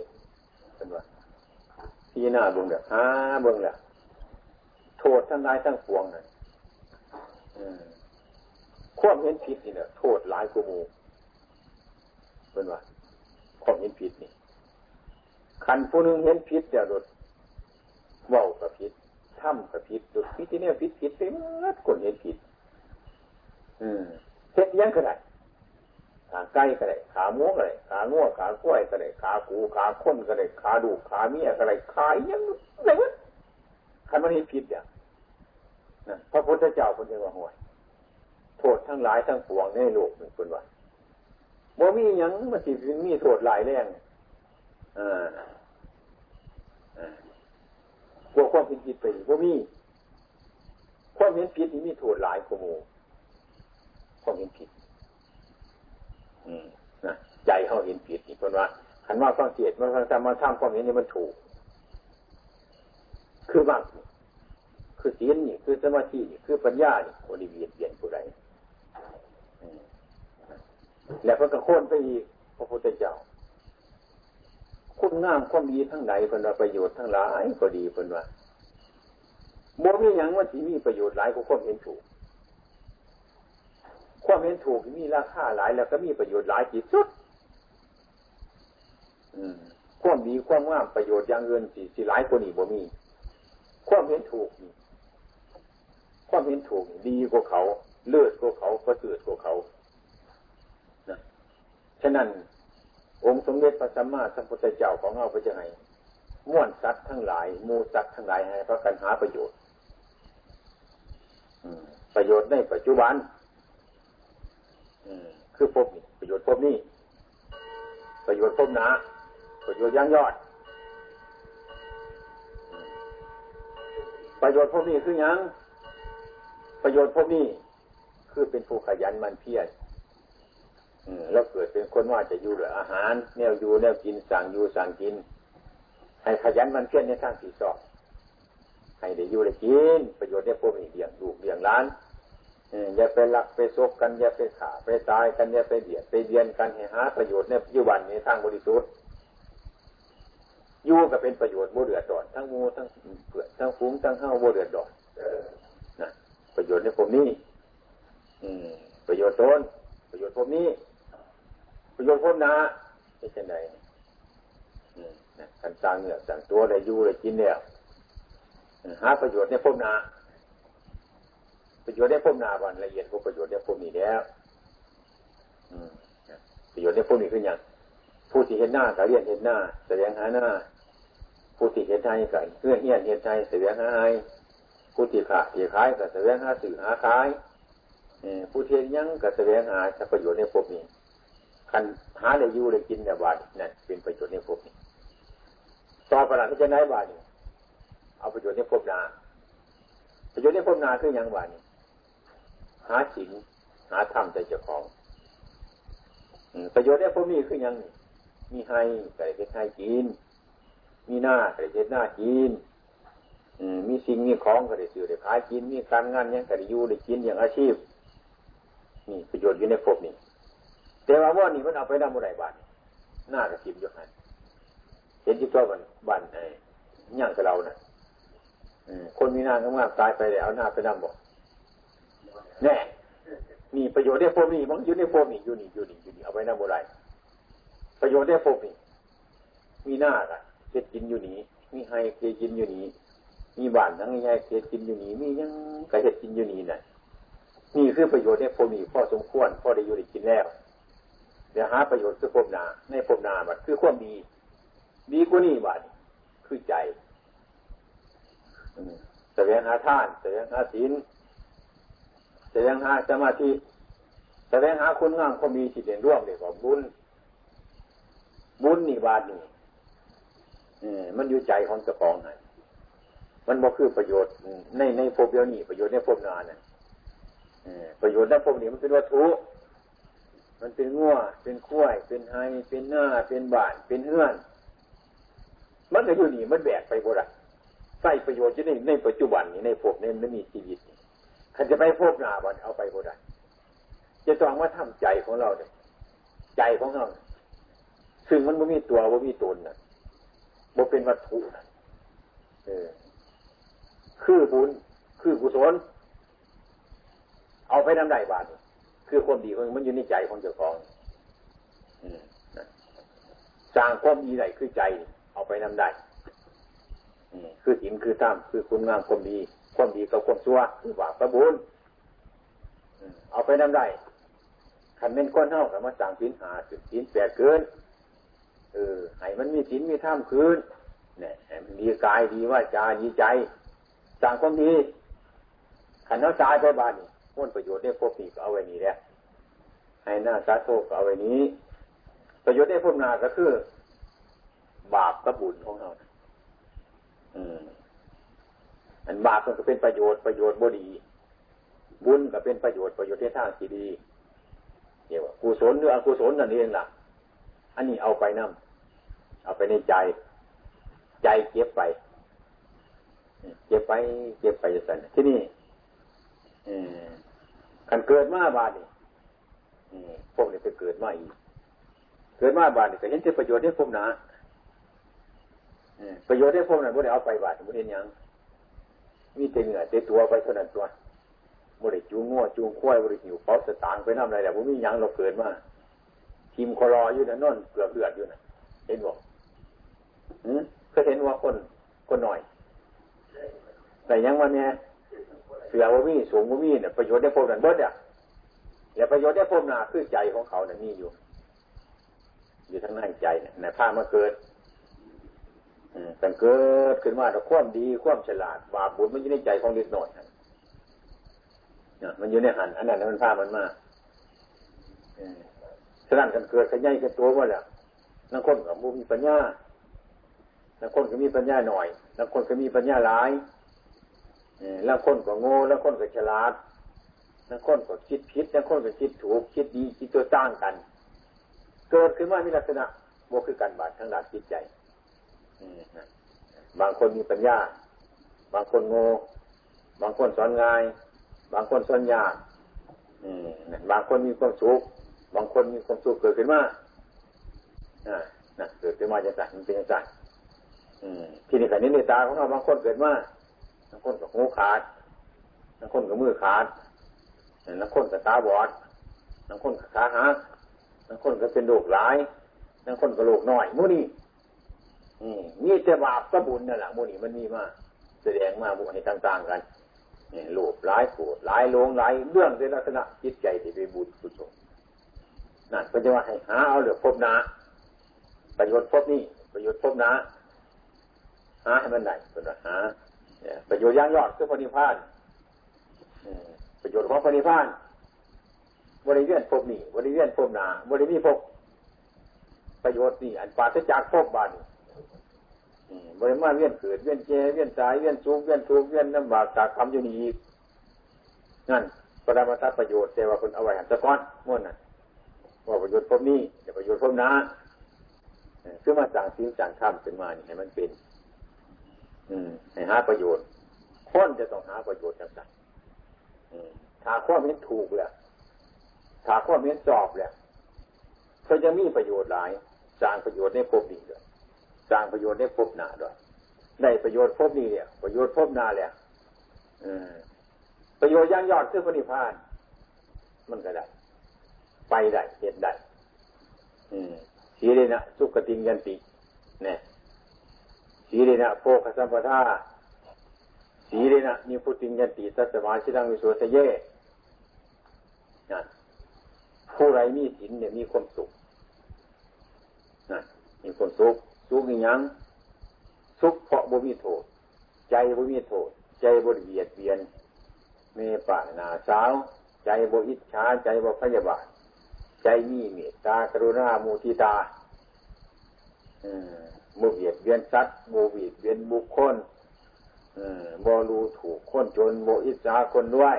เป็นว่าพี่หน้าเบิ่งเด้อหาเบิ่งแหละโทษทั้งหลายทั้งปวงน่ะควบเห็นผิดนี่เนี่ยโทษหลายกูมูเป็นว่าควบเห็นผิดนี่ ขันผู้นึงเห็นผิดเดี๋ยวดดว่ากับผิดถ้ำกับผิดดดพิธีเนี่ยผิดผิดเต็มคนเห็นผิดอืมเฮ็ดยังก็ได้ขาไก่ก็ได้ขาหมูก็ได้ขาง้วขากล้วยก็ได้ขากูขาข้นก็ได้ขาดูขาเมียก็ได้ขายังอะไรวะขันมันเห็นผิดอย่างนะพระพุทธเจ้าเป็นว่าห่วยโทษทั้งหลายทั้งปวงในโลกเป็นคนว่าบ่มียังมันสิมีโทษหลายแรงอ่า กลัวความผิดผิดไปบ่มีความเห็นผิดนี่มีโทษหลายกว่าโมความเห็นผิด อืมนะใจเขาเห็นผิดนี่คนว่าขันว่าฟังเจตมันฟังธรรมาทำความเห็นนี่มันถูก คือบางคือศีลนี่คือสมาธินี่คือปัญญานี่คนดีเบียดเบียนผู้ใดแล้วก็กระโค่นไปอีกพระพุทธเจ้า คุณงามความดีทั้งไหนเป็นว่าประโยชน์ทั้งหลายก็ดีเป็นว่าบ่มีอย่างว่าที่มีประโยชน์หลายกว่าความเห็นถูก ความเห็นถูกมีราคาหลายแล้วก็มีประโยชน์หลายที่สุดความดีความงามประโยชน์อย่างเงินสิสิหลายกว่านี้บ่มี ความเห็นถูกความเห็นถูกดีกว่าเขา เลือดกว่าเขาประเสริฐกว่าเขานะฉะนั้น องค์สมเด็จพระสัมมาสัมพุทธเจ้าของเราไปจะไงม้วนสัตว์ทั้งหลายมูสัตว์ทั้งหลายให้พระกันหาประโยชน์ประโยชน์ในปัจจุบันคือพบนี่ประโยชน์พบนี่ประโยชน์พบหนาประโยชน์ยังยอด ประโยชน์พบนี่คือยังประโยชน์พบนี่คือเป็นผู้ขยันมันเพียร แล้วเกิดเป็นคนว่าจะอยู่หรืออาหารแนวอยู่แนวกินสั่งอยู่สั่งกิน ให้ขยันมันเพี้ยรในทางที่สอบให้ได้อยู่ได้กิน ประโยชน์ได้พวกนี้เลี้ยงลูกเลี้ยงล้านอย่าไปหลักไปซกกันอย่าไปขาไปตายกันอย่าไปเบียดไปเบียนกันให้หาประโยชน์ในปัจจุบันในทางบริสุทธิ์อยู่ก็เป็นประโยชน์บ่เดือดร้อนทั้งมูทั้งเปลือกทั้งฟุ้งทั้งเฮ้าบ่เดือดร้อนนะประโยชน์ในพวกนี้ อืม ประโยชน์ตนประโยชน์พวก ประโยชน์พ้นนาไม่ใช่ไหนการสร้างเนี่ยสั่งตัวได้ยู่ได้กินเนี่ยหาประโยชน์ในพ้นนาประโยชน์ได้พ้นนาวันละเอียดพวกประโยชน์ได้พ้นนี้แล้วประโยชน์ได้พ้นนี้คืออย่างผู้ที่เห็นหน้าก็เรียนเห็นหน้า แสดงหาหน้า ผู้ที่เห็นใจก็เพื่อเฮียนเห็นใจแสดงหาให้ผู้ที่ขาที่ขายก็แสดงหาสื่อหาขายผู้เทียนยังก็แสดงหาประโยชน์ในพวกนี้ คันหาได้ยู่ได้กินเนี่ยบาดนั่นเป็นประโยชน์ในภพนี้ต่อไปหลังจะไหนบาดนี่เอาประโยชน์ในภพนาประโยชน์ในภพนาคืออย่างบาดนี่หาสินหาธรรมใจเจ้าของประโยชน์ในภพนี้คืออย่างมีให้ใส่เป็นให้กิน มีหน้าใส่เป็นหน้ากินมีสิ่งมีของก็ได้ซื้อได้ขายกิน มีการงานยังก็ได้อยู่ได้กินอย่างอาชีพนี่ประโยชน์อยู่ในภพนี้ แต่ว่าว่านี่มันเอาไปนำอะไรบ้านหน้ากระชิบยกให้เห็นที่ตัวมันบ้านไอ้ย่างกับเรานะ่ะคนมีหน้างามๆตายไปแล้วเอาหน้าไปนำบอกแน่มีประโยชน์ได้พวกนี้มันอยู่ในพวกนี้อยู่นี่อยู่นี่อยู่นี่เอาไว้นำอะไรประโยชน์ได้พวกนี้มีหน้ากันเจ็ดกินอยู่นี้มีไฮเคกินอยู่นี้มีบ้านทั้งไฮเคกินอยู่นี้มียังกระเห็ดกินอยู่นี้น่ะนี่คือประโยชน์ได้พวกนี้พอสมควรพอได้อยู่ได้กินแล้ว เดี๋ยวหาประโยชน์คือภพนาในภพนาบัดคือความดี ดีกว่านี้บัดคือใจแสดงหาท่านแสดงหาศีลแสดงหาสมาธิแสดงหาคุณงามความมีจิตเด่นร่วมเรียกว่าบุญ บุญนี่บาดนี่มันอยู่ใจของเจ้าของไงมันบ่คือประโยชน์ในในภพเดียวนี้ประโยชน์ในภพนานน่ะประโยชน์ในภพนี้มันเป็นวัตถุ มันเป็นงัวเป็นข้วย เป็นไฮเป็นหน้า เป็นบาน เป็นเฮือน มันก็อยู่นี่มันแบกไปบ่ได้ใส่ประโยชน์จะในในปัจจุบันนี้ในภพนี้มันมีชีวิตคันจะไปภพหน้าบันเอาไปบ่ได้จะต้องว่าทำใจของเราเนี่ยใจของเราซึ่งมันไม่มีตัวว่ามีตนน่ะบ่เป็นวัตถุน่ะเออ คือบุญ คือกุศล เอาไปนำได้บาท คือความดีมันอยู่ในใจของเจ้าของสร้างความดีได้คือใจ เอาไปนำได้คือศีลคือธรรมคือคุณงามความดี ความดีกับความชั่วคือบาปกับบุญเอาไปนำได้ขันเป็นก้อนเท่ากับมาสั่งศีลหาสิศีลแปดเกินเออให้มันมีศีลมีธรรมคืนเนี่ยมันดีกายดีว่าจาดีใจสั่งความดีขันเขาตายไปบ้านนี่พ้นประโยชน์ได้พบนีก็เอาไว้นี่แหละ ให้หน้าสาโทกเอาไว้นี้ ประโยชน์ได้พบนาก็คือ บาปกับบุญของเราอืมอันบาปมันก็เป็นประโยชน์ประโยชน์บดี บุญก็เป็นประโยชน์ประโยชน์ที่ทางที่ดีเรียกว่ากุศลหรืออกุศลนั่นเองล่ะ อันนี้เอาไปนั่เอาไปในใจ ใจเก็บไป เก็บไป เก็บไปจนที่นี่ขันเกิดมาบาดนี่ พวกนี้ไปเกิดมาอีก เกิดมาบาดนี่ก็เห็นที่ประโยชน์ได้พวกนะประโยชน์ได้พวกนั้นบ่ได้เอาไปบาดบ่ได้ยังมีแต่เหงื่อแต่ตัวไปเท่านั้นตัวบ่ได้จูงง้อจูงควายบ่ได้หิวเป้าสตางค์ไปน้ำอะไรแต่บ่มียังเราเกิดมาทีมคอรออยู่นั่นนอนเกือบเลือดอยู่นะเห็นบ่เคยเห็นว่าคนคนหน่อย แต่ยังวันนี้เสือว่ามีสูงว่ามีเนี่ยประโยชน์ได้พบนั้นเบิดอะ อย่ประโยชน์ได้พบนาคือใจของเขาเนี่ยมีอยู่ อยู่ทั้งในใจเนี่ยในผ้ามาเกิดแต่เกิดขึ้นมาแต่ความดีความฉลาดบาปบุญมันอยู่ในใจของเด็กหน่อยเนี่ยมันอยู่ในหันอันนั้นมันผ้ามันมาฉลาดกันเกิดขยันกันตัวว่าแหละนักคนกับมูมีปัญญานักคนก็มีปัญญาหน่อยนักคนก็มีปัญญาหลายแล้วคนก็โง่แล้วคนก็ฉลาด แล้วคนก็คิดผิดแล้วคนก็คิดถูก คิดดีคิดตัวตั้งกัน เกิดขึ้นมามีลักษณะโมคือการบาดทั้งด้านจิตใจบางคนมีปัญญา บางคนโง่บางคนสอนง่าย บางคนสอนยากบางคนมีความสุขบางคนมีความสุขเกิดขึ้นมาเกิดขึ้นมาจะสั่นมันเป็นสั่นที่นี่ขันนี้ในตาของเราบางคนเกิดมาบางคนกับหูขาดบางคนกับมือขาด บางคนกับตาบอดบางคนกับขาหักบางคนก็เป็นโรคหลายบางคนกับโรคน้อยมูนี่นี่แต่บาปก็บุญนั่นแหละมูนี่มันมีมาแสดงมาบุญให้ต่าง ๆ กันโลภหลายโกรธหลายโลงหลายเรื่องในลักษณะจิตใจที่ไปบุญกุศลนั่นก็จะว่าให้หาเอาเหลือพบนาประโยชน์พบนี่ประโยชน์พบนาหาให้มันได้เป็นหาประโยชน์ย่างยอดคือปณิพาน ประโยชน์ของปณิพานบริเวณพบนี่บริเวณพบนาบริเวณพบประโยชน์นี่อันปราศจากพบบานบริมาเวียนเกิดเวียนเจเวียนตายเวียนทุกเวียนทุกเวียนน้ำบากจากคำอยู่นี่อีกนั่นปรมาทัประโยชน์แต่ว่าคนเอาไว้หันสะก้อนม้วนน่ะว่าประโยชน์พบนี้เดี๋ยวประโยชน์พบนาคือมาสั่งสิ่งสั่งทำเป็นมานี่ให้มันเป็นให้หาประโยชน์คนจะต้องหาประโยชน์ต่างๆ ถ้าข้อมีถูกแหละถ้าข้อมีสอบแหละเขาจะมีประโยชน์หลายสร้างประโยชน์ในภพนี้ด้วยสร้างประโยชน์ในภพหน้าด้วยได้ประโยชน์ภพนี้เนี่ย ประโยชน์ภพหน้าแหละประโยชน์ย่างยอดคือพระนิพพาน มันก็ได้ ไปได้เห็นได้สีเลยนะสุขติงยันติเนี่ยสีเลยนะโพคสัมปทา สีเลยนะมีพุติยันติสัสมาชิรังวิโสสเยนะผู้ไรมีศีลเนี่ยมีความสุขนะมีความสุขสุขอย่างสุขเพราะบ่มีโทษ ใจบ่มีโทษ ใจบ่เบียดเบียนเมปานาสาว ใจบ่อิจฉาใจบ่พยาบาท ใจมีเมตตากรุณามุทิตาอืมโมเบียดเวียนสัตว์โมเบียดเวียนบุคคล บอรูถูกคนจนโมอิจฉาคนด้วย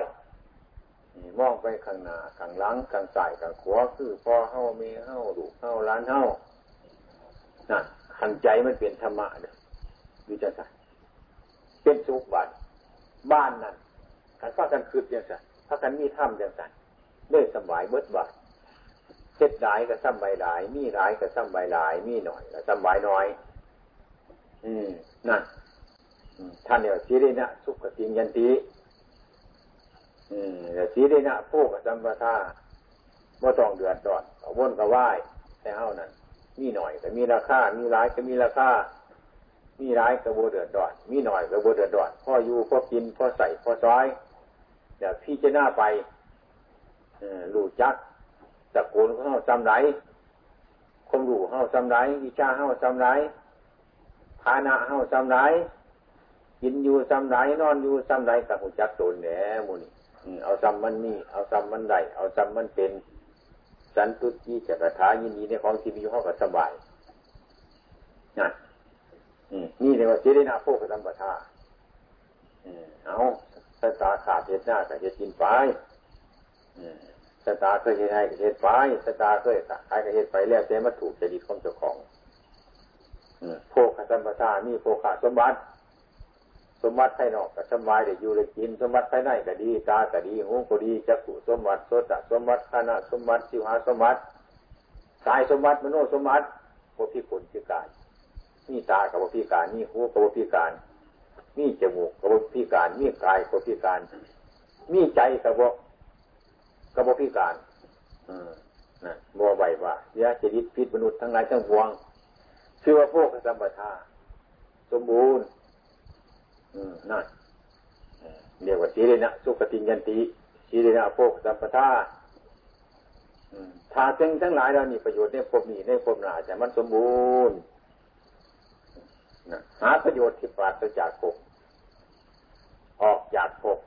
มองไปข้างหน้าข้างหลังข้างซ้ายข้างขวาคือพ่อเฮาเมเฮาลูกเฮาล้านเฮานั่นขันใจมันเป็นธรรมะเนี่ยวิจารณ์เป็นสุขบัตบ้านนั่นขันฟ้ากันคืดอย่างสันถ้ากันมีถ้ำอย่างสันเลื่อยสบายเบิดบัตเช็ดหลายก็ซ้ำใบหลาย มีหลายก็ซ้ำใบหลาย มีหน่อยก็ซ้ำใบน้อย อืมนั่น ท่านเนี่ยสีเรนะสุขติยันติอืมสีเรนะผู้กับสัมปทาเมื่อต้องเดือดร้อนก็วนก็ไหวแต่เฮานั้นมีหน่อยก็มีราคา มีหลายก็มีราคา มีหลายก็โบเดือดร้อน มีหน่อยก็โบเดือดร้อนพ่ออยู่พ่อกินพ่อใส่พ่อซ้อยเดี๋ยวพี่จะหน้าไปรู้จักตะโกนเข้าจำไรคมรู้เข้าจำไรวิชาเข้าจำไรฐานะเข้าจำไร กินอยู่จำไรนอนอยู่จำไรกับหูจักตนแหนมูนี่เอาจำมันนี่เอาจำมันได้เอาจำมันเป็น สันตุจีจักรถายินดีในของที่มีอยู่ห้องก็สบายนั่นนี่เรียกว่าเจริญาโภคสัมปทาเอาสตาขาดเหตุหน้าแต่เหตุกินไปสตาเคยเหตุให้เหตุไปสตาเคยขายกับเหตุไปแล้วแต่มาถูกจริตของเจ้าของโภคสัมปทานี่โภคาสมบัติ สมบัติภายนอกก็สบายได้อยู่เลยกิน สมบัติภายในก็ดีตาก็ดีหูก็ดีจักขุสมบัติโสตสมบัติขณะสมบัติสิวหาสมบัติกายสมบัติมโนสมบัติโพธิผลคือกายนี่ตากับพิการนี่หูกับพิการนี่จมูกกับพิการนี่กายกับพิการนี่ใจกับกับพิการ อืมนะบัวใบว่ายาจริตพิษมนุษย์ทั้งหลายทั้งปวงชื่อว่าพวกสัมปทาสมบูรณ์ นั่นเรียกว่าสีเรนะสุขติยันติสีเรนะโภคสัมปทาถ้าจึงทั้งหลายเรานี่ประโยชน์ในภพนี้ในภพหน้าแต่มันสมบูรณ์หาประโยชน์ที่ปราศจากภพออกจากภพ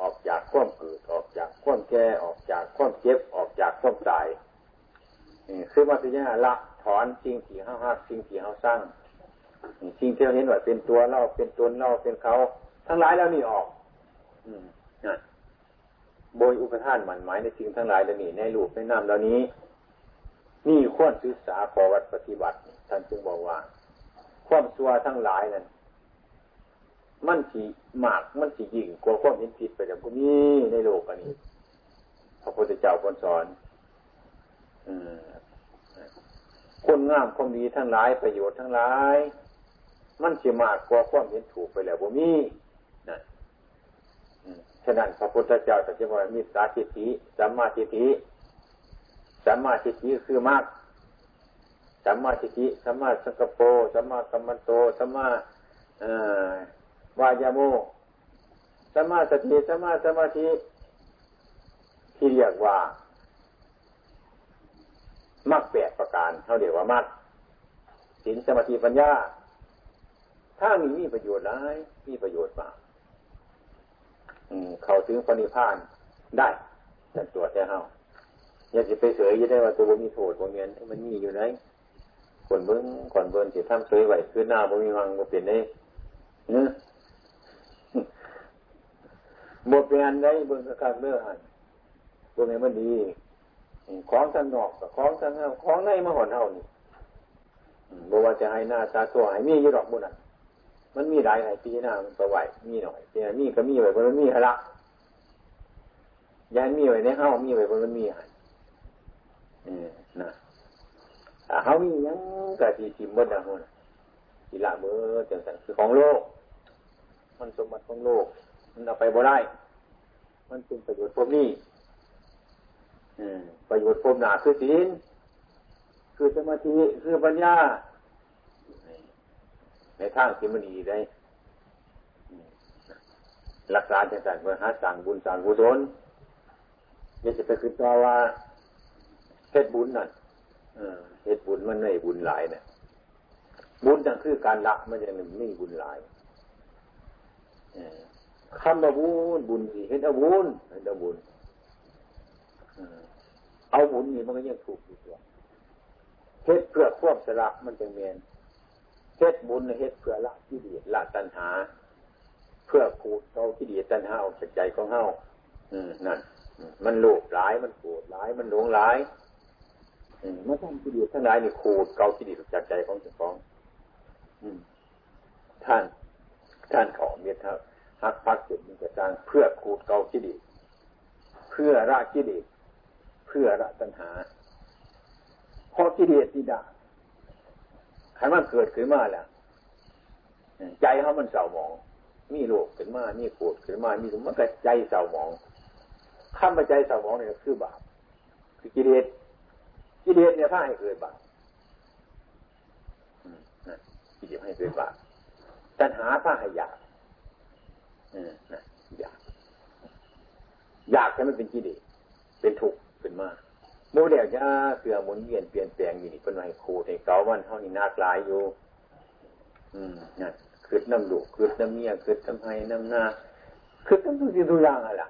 ออกจากข้อมเกิดออกจากข้อมแก่ออกจากข้อมเจ็บ ออกจากข้อมตายคือมาสิยาละถอนสิ่งที่ห้าหักสิ่งที่ห้าสร้าง สิ่งที่เราเห็นว่าเป็นตัวเราเป็นตนเราเป็นเขา ทั้งหลายแล้วนี่ออก อืมโดยอุปทานหมันหมายในสิ่งทั้งหลายแล้วนี่ในรูปในนามเหล่านี้ นี่ควรศึกษาปวัติปฏิบัติท่านจึงบอกว่า ความสัวทั้งหลายนั้นมันสีหมากมันสียิ่งกว่าความเห็นผิดไปจากพวกนี้ในโลกอันนี้พระพุทธเจ้าคนสอนอคนงามความดีทั้งหลายประโยชน์ทั้งหลาย มันสิมากกว่าความเห็นถูกไปแล้วบ่มีนะฉะนั้นพระพุทธเจ้าตรัสว่ามีสาธิติสัมมาทิฏฐิสัมมาทิฏฐิคือมากสัมมาทิฏฐิสัมมาสังกปรสัมมากัมมันโตสัมมาวายาโมสัมมาสติสัมมาสมาธิที่เรียกว่ามักแปดประการเขาเรียกว่ามักสินสมาธิปัญญา ถ้ามีมีประโยชน์ร้ายมีประโยชน์มากเขาถึงปณิพานได้แต่ตัวแท้เฮาอยากจะไปเสยยังได้ว่าตัวมีโทษบ่เมียนมันมีอยู่ไหนคนเบิ้งก่อนเบิ้งสิทำเสยไหวคือหน้าบ่มีวังบ่เปลี่ยนได้เนื้อบ่เปลี่ยนได้เบิ้งกระคักเนื้อหันบ่แม่มันดีของทางนอกกับของทางของในมาหอนเฮานี่บอกว่าจะให้หน้าตาตัวให้มีอยู่ดอกบุญอะ มันมีหลายหลายปีหน้ามันก็ไหวมีหน่อยแต่ยมีก็มีไว้บนมันมีละยันมีไว้ในเฮามีไว้บนมันมีหันนะเฮามียังกะทีทิมบดนะฮะทีละเบอร์จังสันคือของโลก มันสมบัติของโลก มันเอาไปบ่ได้ มันเป็นประโยชน์พวกนี้ประโยชน์พวกหนาคือศีลคือสมาธิคือปัญญา ในทางที่มันดีได้ รักษาจังสันเพื่อหาสั่งบุญสั่งกุศลอย่าจะไปคิดต่อว่าเฮ็ดบุญนั่นเฮ็ดบุญมันไม่บุญหลายเนี่ยบุญนั่นคือการละมันจะไม่บุญหลายคำว่าบุญบุญสิเฮ็ดเอาบุญเฮ็ดเอาบุญเอาบุญนี่มันก็ยังถูกอยู่ตัวเฮ็ดเพื่อควบสละมันจะเมียน เฮ็ดบุญเฮ็ดเพื่อละที่ดีละตัณหา เพื่อขูดเอาที่ดีตัณหาออกจากใจของเฮาอืมนั่นมันโลภหลายมันโกรธหลายมันหลงหลายอืมมันทำที่ดีทั้งหลายนี่ขูดเกาที่ดีออกจากใจของเจ้าของอืมท่านท่านขอเมียท่าฮักพักจิตมันจะสร้างเพื่อขูดเกาที่ดีเพื่อละที่ดีเพื่อละตัณหาพอกิเลสที่ด่า ขันมันเกิดขึ้นมาแล้วใจเขามันเศร้าหมอง มีโลภขึ้นมา มีโกรธขึ้นมา มีมันก็ใจเศร้าหมองข้ามไปใจเศร้าหมองเนี่ยคือบาป คือกิเลส กิเลสเนี่ยถ้าให้เกิดบาปกิเลสให้เกิดบาปตัณหาถ้าให้อยากอยาก อยากให้มันเป็นกิเลส เป็นทุกข์ขึ้นมา โมเดลจะเสือหมุนเวียนเปลี่ยนแปลงอยู่นี่เป็นไงครูในเก่าวันเท่านี้นาคลายอยู่ อืมนั่นคืดน้ำดุคืดน้ำเมียคืดน้ำไห้น้ำนาคืดน้ำทุกสิ่งทุกอย่างอะไร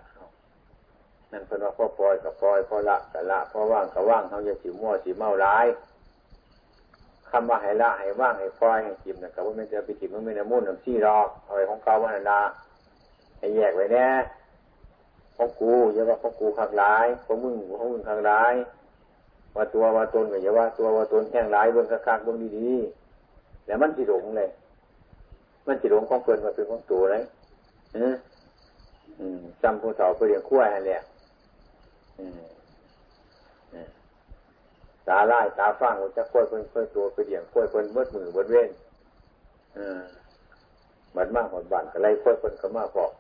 นั่นเป็นว่าพอปล่อยก็ปล่อยพอละก็ละพอว่างก็ว่างเขาจะสีมั่วสีเมาร้ายคำว่าให้ละให้ว่างให้ปล่อยให้จิมนะครับว่ามันจะไปจิมมันไม่ได้มุ่นน้ำซี่รอกอะไรของเก่าวันนาให้แยกไว้แน่ ของกูอย่าว่าของกูข้างร้ายของมึงของมึงข้างร้ายว่าตัวว่าตนก็อย่าว่าตัวว่าตนแข้งร้ายเบื้องข้างเบื้องดีๆแล้วมันจิหลงเลย มันจิหลงของเพื่อนมาเป็นของตัวเลยจำผู้เฒ่าไปเรียงขั้วอะไรตาไล่ตาฟังเราจะค่อยเพิ่นค่อยตัวไปเรียงค่อยเพิ่นเบิดมือเบิดเว้นอืมบัดมากหมดบันก็ไล่ค่อยเพิ่นก็มาบอก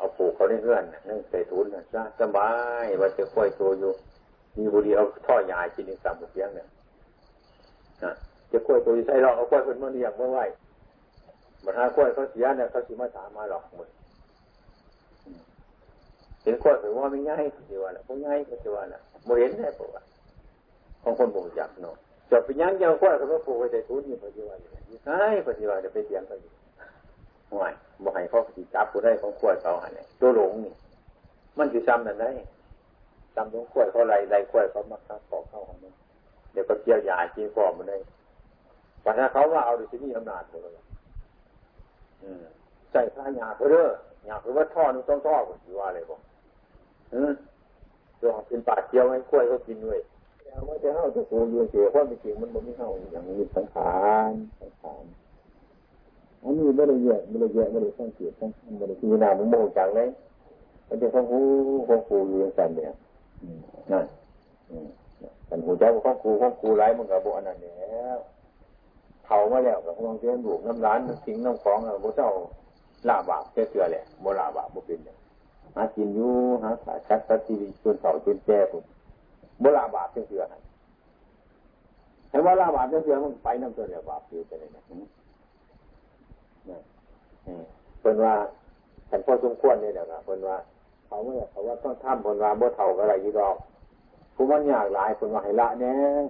เอาผูกเขาในเงื่อนนั่งใส่ทุนนะสบายว่าจะค่อยโตอยู่ มีบุรีเอาท่อยายกินในสามบุเสียงเนี่ยนะจะค่อยโตอยู่ใส่หรอกเอาค่อยเพิ่นเมื่อเรียงเมื่อไหวบัดหาค่อยเขาเสียเนี่ยเขาสีมาถามมาหรอกหมดเห็นค่อยถือว่าไม่ง่ายก็จะว่าละพวกง่ายก็จะว่าละโมเห็นได้ปะวะของคนบ่จักเนาะจะไปย่างยาวค่อยเขาก็ปลูกไว้ใส่ทุนนี่ปฏิวัติใช่ปฏิวัติจะไปเสียงกันอยู่ห่วย บ่ให้เขาสิจับผู้ได้ของขวดเขาอะไรตัวหลงนี่มันจะจำนั่นได้จำของขวดเขาไรไรขวดเขามาคับขอเข้าของมันเดี๋ยวก็เกี่ยวยาจีฟอมมันได้ปัญหาเขาว่าเอาดิสิมีอำนาจเลยใส่พระยาเพื่อเด้อยาเพื่อว่าท่อนึงต้องท่อผมว่าอะไรบอกเออตัวของเป็นปากเกี่ยวให้ขวดเขากินด้วยว่าจะเข้าจะโกงยืนเสียเพราะไม่จริงมันไม่เข้าอย่างนี้สังขารสังขาร อันนี้ไม่ได้แยกไม่ได้แยกไม่ได้สังเกตไม่ได้พิจารณามันโมจังเลยมันจะของหูของครูอยู่อย่างนั้นเนี่ยนั่นแต่หูเจ้าของครูของครูไร้มันกับโบอันนั้นแล้วเขามาแล้วกับของเจ้าหลูกน้ำร้านน้ำสิงน้ำของอะโบเจ้าลาบาปเชื่อเชื่อแหละโบลาบาปโบเป็นเนี่ยหากินอยู่หาสายชัดสัตทีจนเสาจนแก่ผมโบลาบาปเชื่อเชื่อเห็นว่าลาบาปเชื่อเชื่อมันไปน้ำตัวเนี่ยบาปอยู่ไปเลยนะ เป็นว่าแต่พอสมควรนี่แหละครับเป็นว่าเขาเมื่อเขาว่าต้องทำเป็นว่าเมื่เท่าอะไรยี่ดอกผู้มันยากหลายเป็นว่าให้ละเนี่ย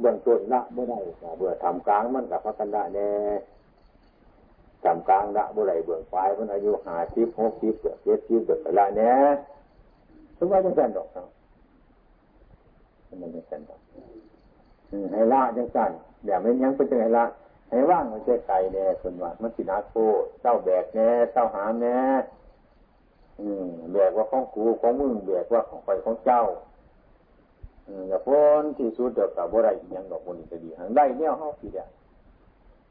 เบื้องต้นละเมื่อไรเบื่อทำกลางมันกับพระกันละเนี่ยทำกลางละเมื่อไรเบื้องปลายมันอายุหาทิพหกทิพเจ็ดทิพเกิดละเนี่ยสมมติจะเป็นดอกครับมันจะเป็นดอกให้ละจังสันอย่าไม่ยังเป็นจังไงละ ให้ว่างมันจะไก่แน่คนว่ามันสินาโคเจ้าแบกแน่เจ้าหามแน่อืมแบกว่าของกูของมึงแบกว่าของไปของเจ้าอืมอย่าพ้นที่สุดเดียวกับว่าไรยังดอกมันจะดีหังได้เนี่ยห้องปีเดีย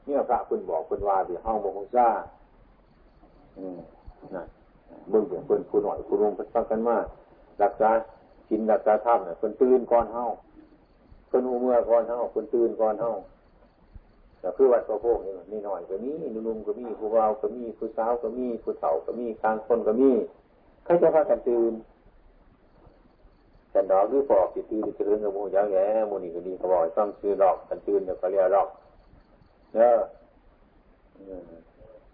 เนี่ยพระคุณบอกคุณว่าที่ห้องบงซ่าอืมนั่นเบื้องเดียวคุณคุณหน่อยคุณลงไปฟังกันมารักษากินรักษาธรรมเนี่ยคุณตื่นก่อนเฮาคุณอุเมื่อก่อนเฮาคุณตื่นก่อนเฮา ก็คือวัดพระโพกนี่มันมีหน่อยก็มีนุ่มก็มีผู้เบาก็มีผู้สาวก็มีผู้เฒ่าก็มีกลางคนก็มีใครจะพากันตื่นแต่ดอกหรือปอกติตื่นจะเรื่องกับมูยังแง่มูนี่ก็ดีเขาบอกต้องซื้อดอกกันตื่นเดี๋ยวเขาเรียกดอกเนอะ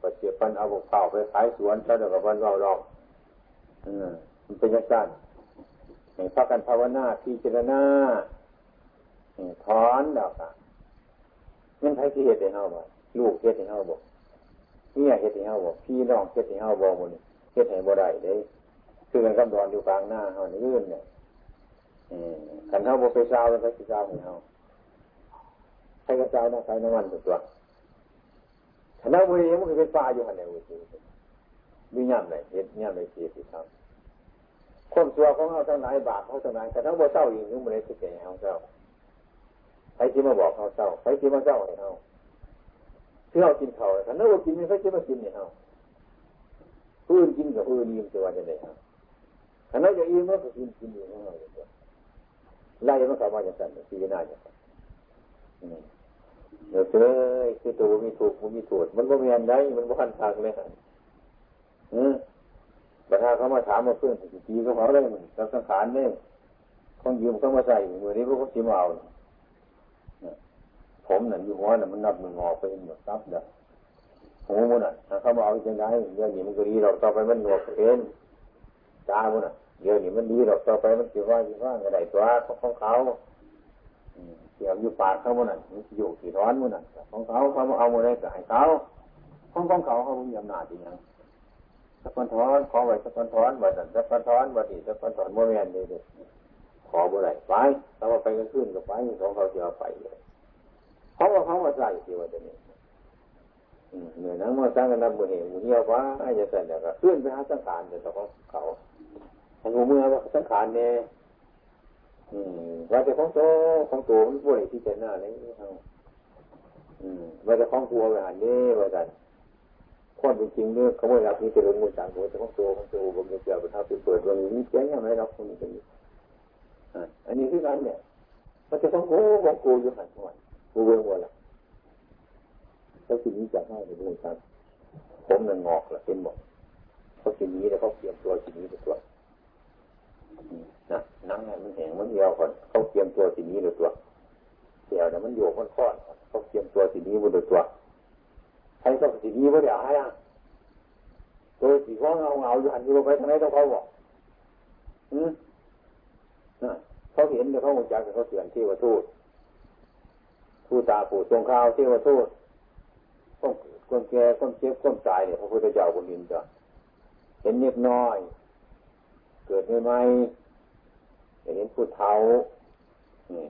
ปัจเจปันเอาบุกเข่าไปขายสวนเจ้าเดี๋ยวกับวันเราดอกมันเป็นยังไงให้พักกันภาวนาพิจารณาถอนดอกอะ นั่นใครที่เหตุให้เฮาบ่ลูกเหตุให้เฮาบ่เมียเหตุให้เฮาบ่พี่น้องเหตุให้เฮาบ่หมดเหตุให้บ่ได้เด้คือกันกำดอนอยู่กลางหน้าเฮานี่อื่นเนี่ยกันเฮาบ่ไปซาวมันก็สิซาวให้เฮาใครกระจายนะใครน้ำมันตัวถ้าน้ำบุรีมันก็เป็นปลาอยู่หั่นในวุฒิมีย่ำเลยเห็นย่ำเลยเสียสิครับคนตัวของเขาทั้งหลายบาปเขาทั้งหลายแต่ทั้งบ่เศร้าอีกนึกมันเลยที่แก่เขาเศร้า ใครที่มาบอกเขาเศร้าใครที่มาเศร้าให้เขาเที่เรากินเขาแต่ถ้าเรากินไม่ใครที่มากินเนี่ยเขาผู้นกินกับผู้นยิ้มจะว่าจะไหนครับถ้าเราจะยิ้มก็กินกินอยู่ของเราอย่างเดียวไล่มันกลับมาอย่างนั้นทีน่าอย่างนั้นเดี๋ยวเจอคือตัวมีถูกมันมีถูกมันก็มีอันใดมันก็พันทางเลยฮะอืมแต่ถ้าเขามาถามมาเพื่อนสิทีก็เขาได้เหมือนกับสังขารเนี่ยเขายืมเขามาใส่มือนี้พวกเขาชิมเอา ผมนั่นอยู่หัวนั่นมันนับมันงอไปหมดซับเด้อหูมันน่ะถ้าเขามาเอาจังไงเรื่องนี้มันก็ดีเราต่อไปมันงอกเองตามันน่ะเดี๋ยวนี้มันดีหรอกต่อไปมันจะว่าจะว่าอะไรตัวของเขาเกี่ยวอยู่ปากเขามันนั่นอยู่ที่ร้อนมันนั่นของเขาเขาเอามาได้ก็ให้เขาของของเขาเขามีอำนาจจริงยังสักคนถอนขอไว้สักคนถอนวันนั้นสักคนถอนวันนี้สักคนถอนโมเมนต์เลยขอบ่ไรไปถ้าว่าไปกันขึ้นก็ไปของเขาจะเอาไปเลย เขาว่าเขามาใส่ที่ว่าจะนี่เหนื่อยนั่งมาสร้างกันนับมือเหวเหี่ยวว่าไอ้จะใส่เนี่ยก็ขึ้นไปหาสังขารเดี๋ยวของเขาหูเมื่อว่าสังขารเนี่ยว่าจะของโตของตัวมันป่วยที่เจะหน้าเลยเอว่าจะของตัวไปหันนี่ว่าแต่คนจริงเนี่ยเขาไม่รับนี่จะลงมือสั่งตัวจะของตัวของตัวผมจะเกี่ยวกับท้าไปเปิดวันนี้เจ๊งยังไงเราคนนี้กันอันนี้คือการเนี่ยมันจะของกูของกูอยู่หันหัว กูเวงวัวละเขาสิ่งนี้จะให้ในมือสั่งผมมันงอกละเป็นหมดเขาสิ่งนี้แล้วเขาเตรียมตัวสิ่งนี้ไปตัวนะนังมันแหงมันเหี่ยวก่อนเขาเตรียมตัวสิ่นี้เลยตัวเดี๋ยวนะมันโยกมันคลอดเขาเตรียมตัวสิ่นี้บนตัวใครต้องสิ่นี้ว่าเดี๋ยวให้อะตัวสีฟ้าเงาเงาอยู่หันอยู่ไปทางไหนต้องเขาบอกอืมนะเขาเห็นแต่เขาหัวใจเขาเสียนที่ว่าทูต ทูตาปู่ทรงข้าวที่ว่าทูตต้องคนแก่คนเจ็บคนตายเนี่ยพระพุทธเจ้าคนนินจะเห็นเล็กน้อย เกิดใหม่ๆเห็นผู้เฒ่า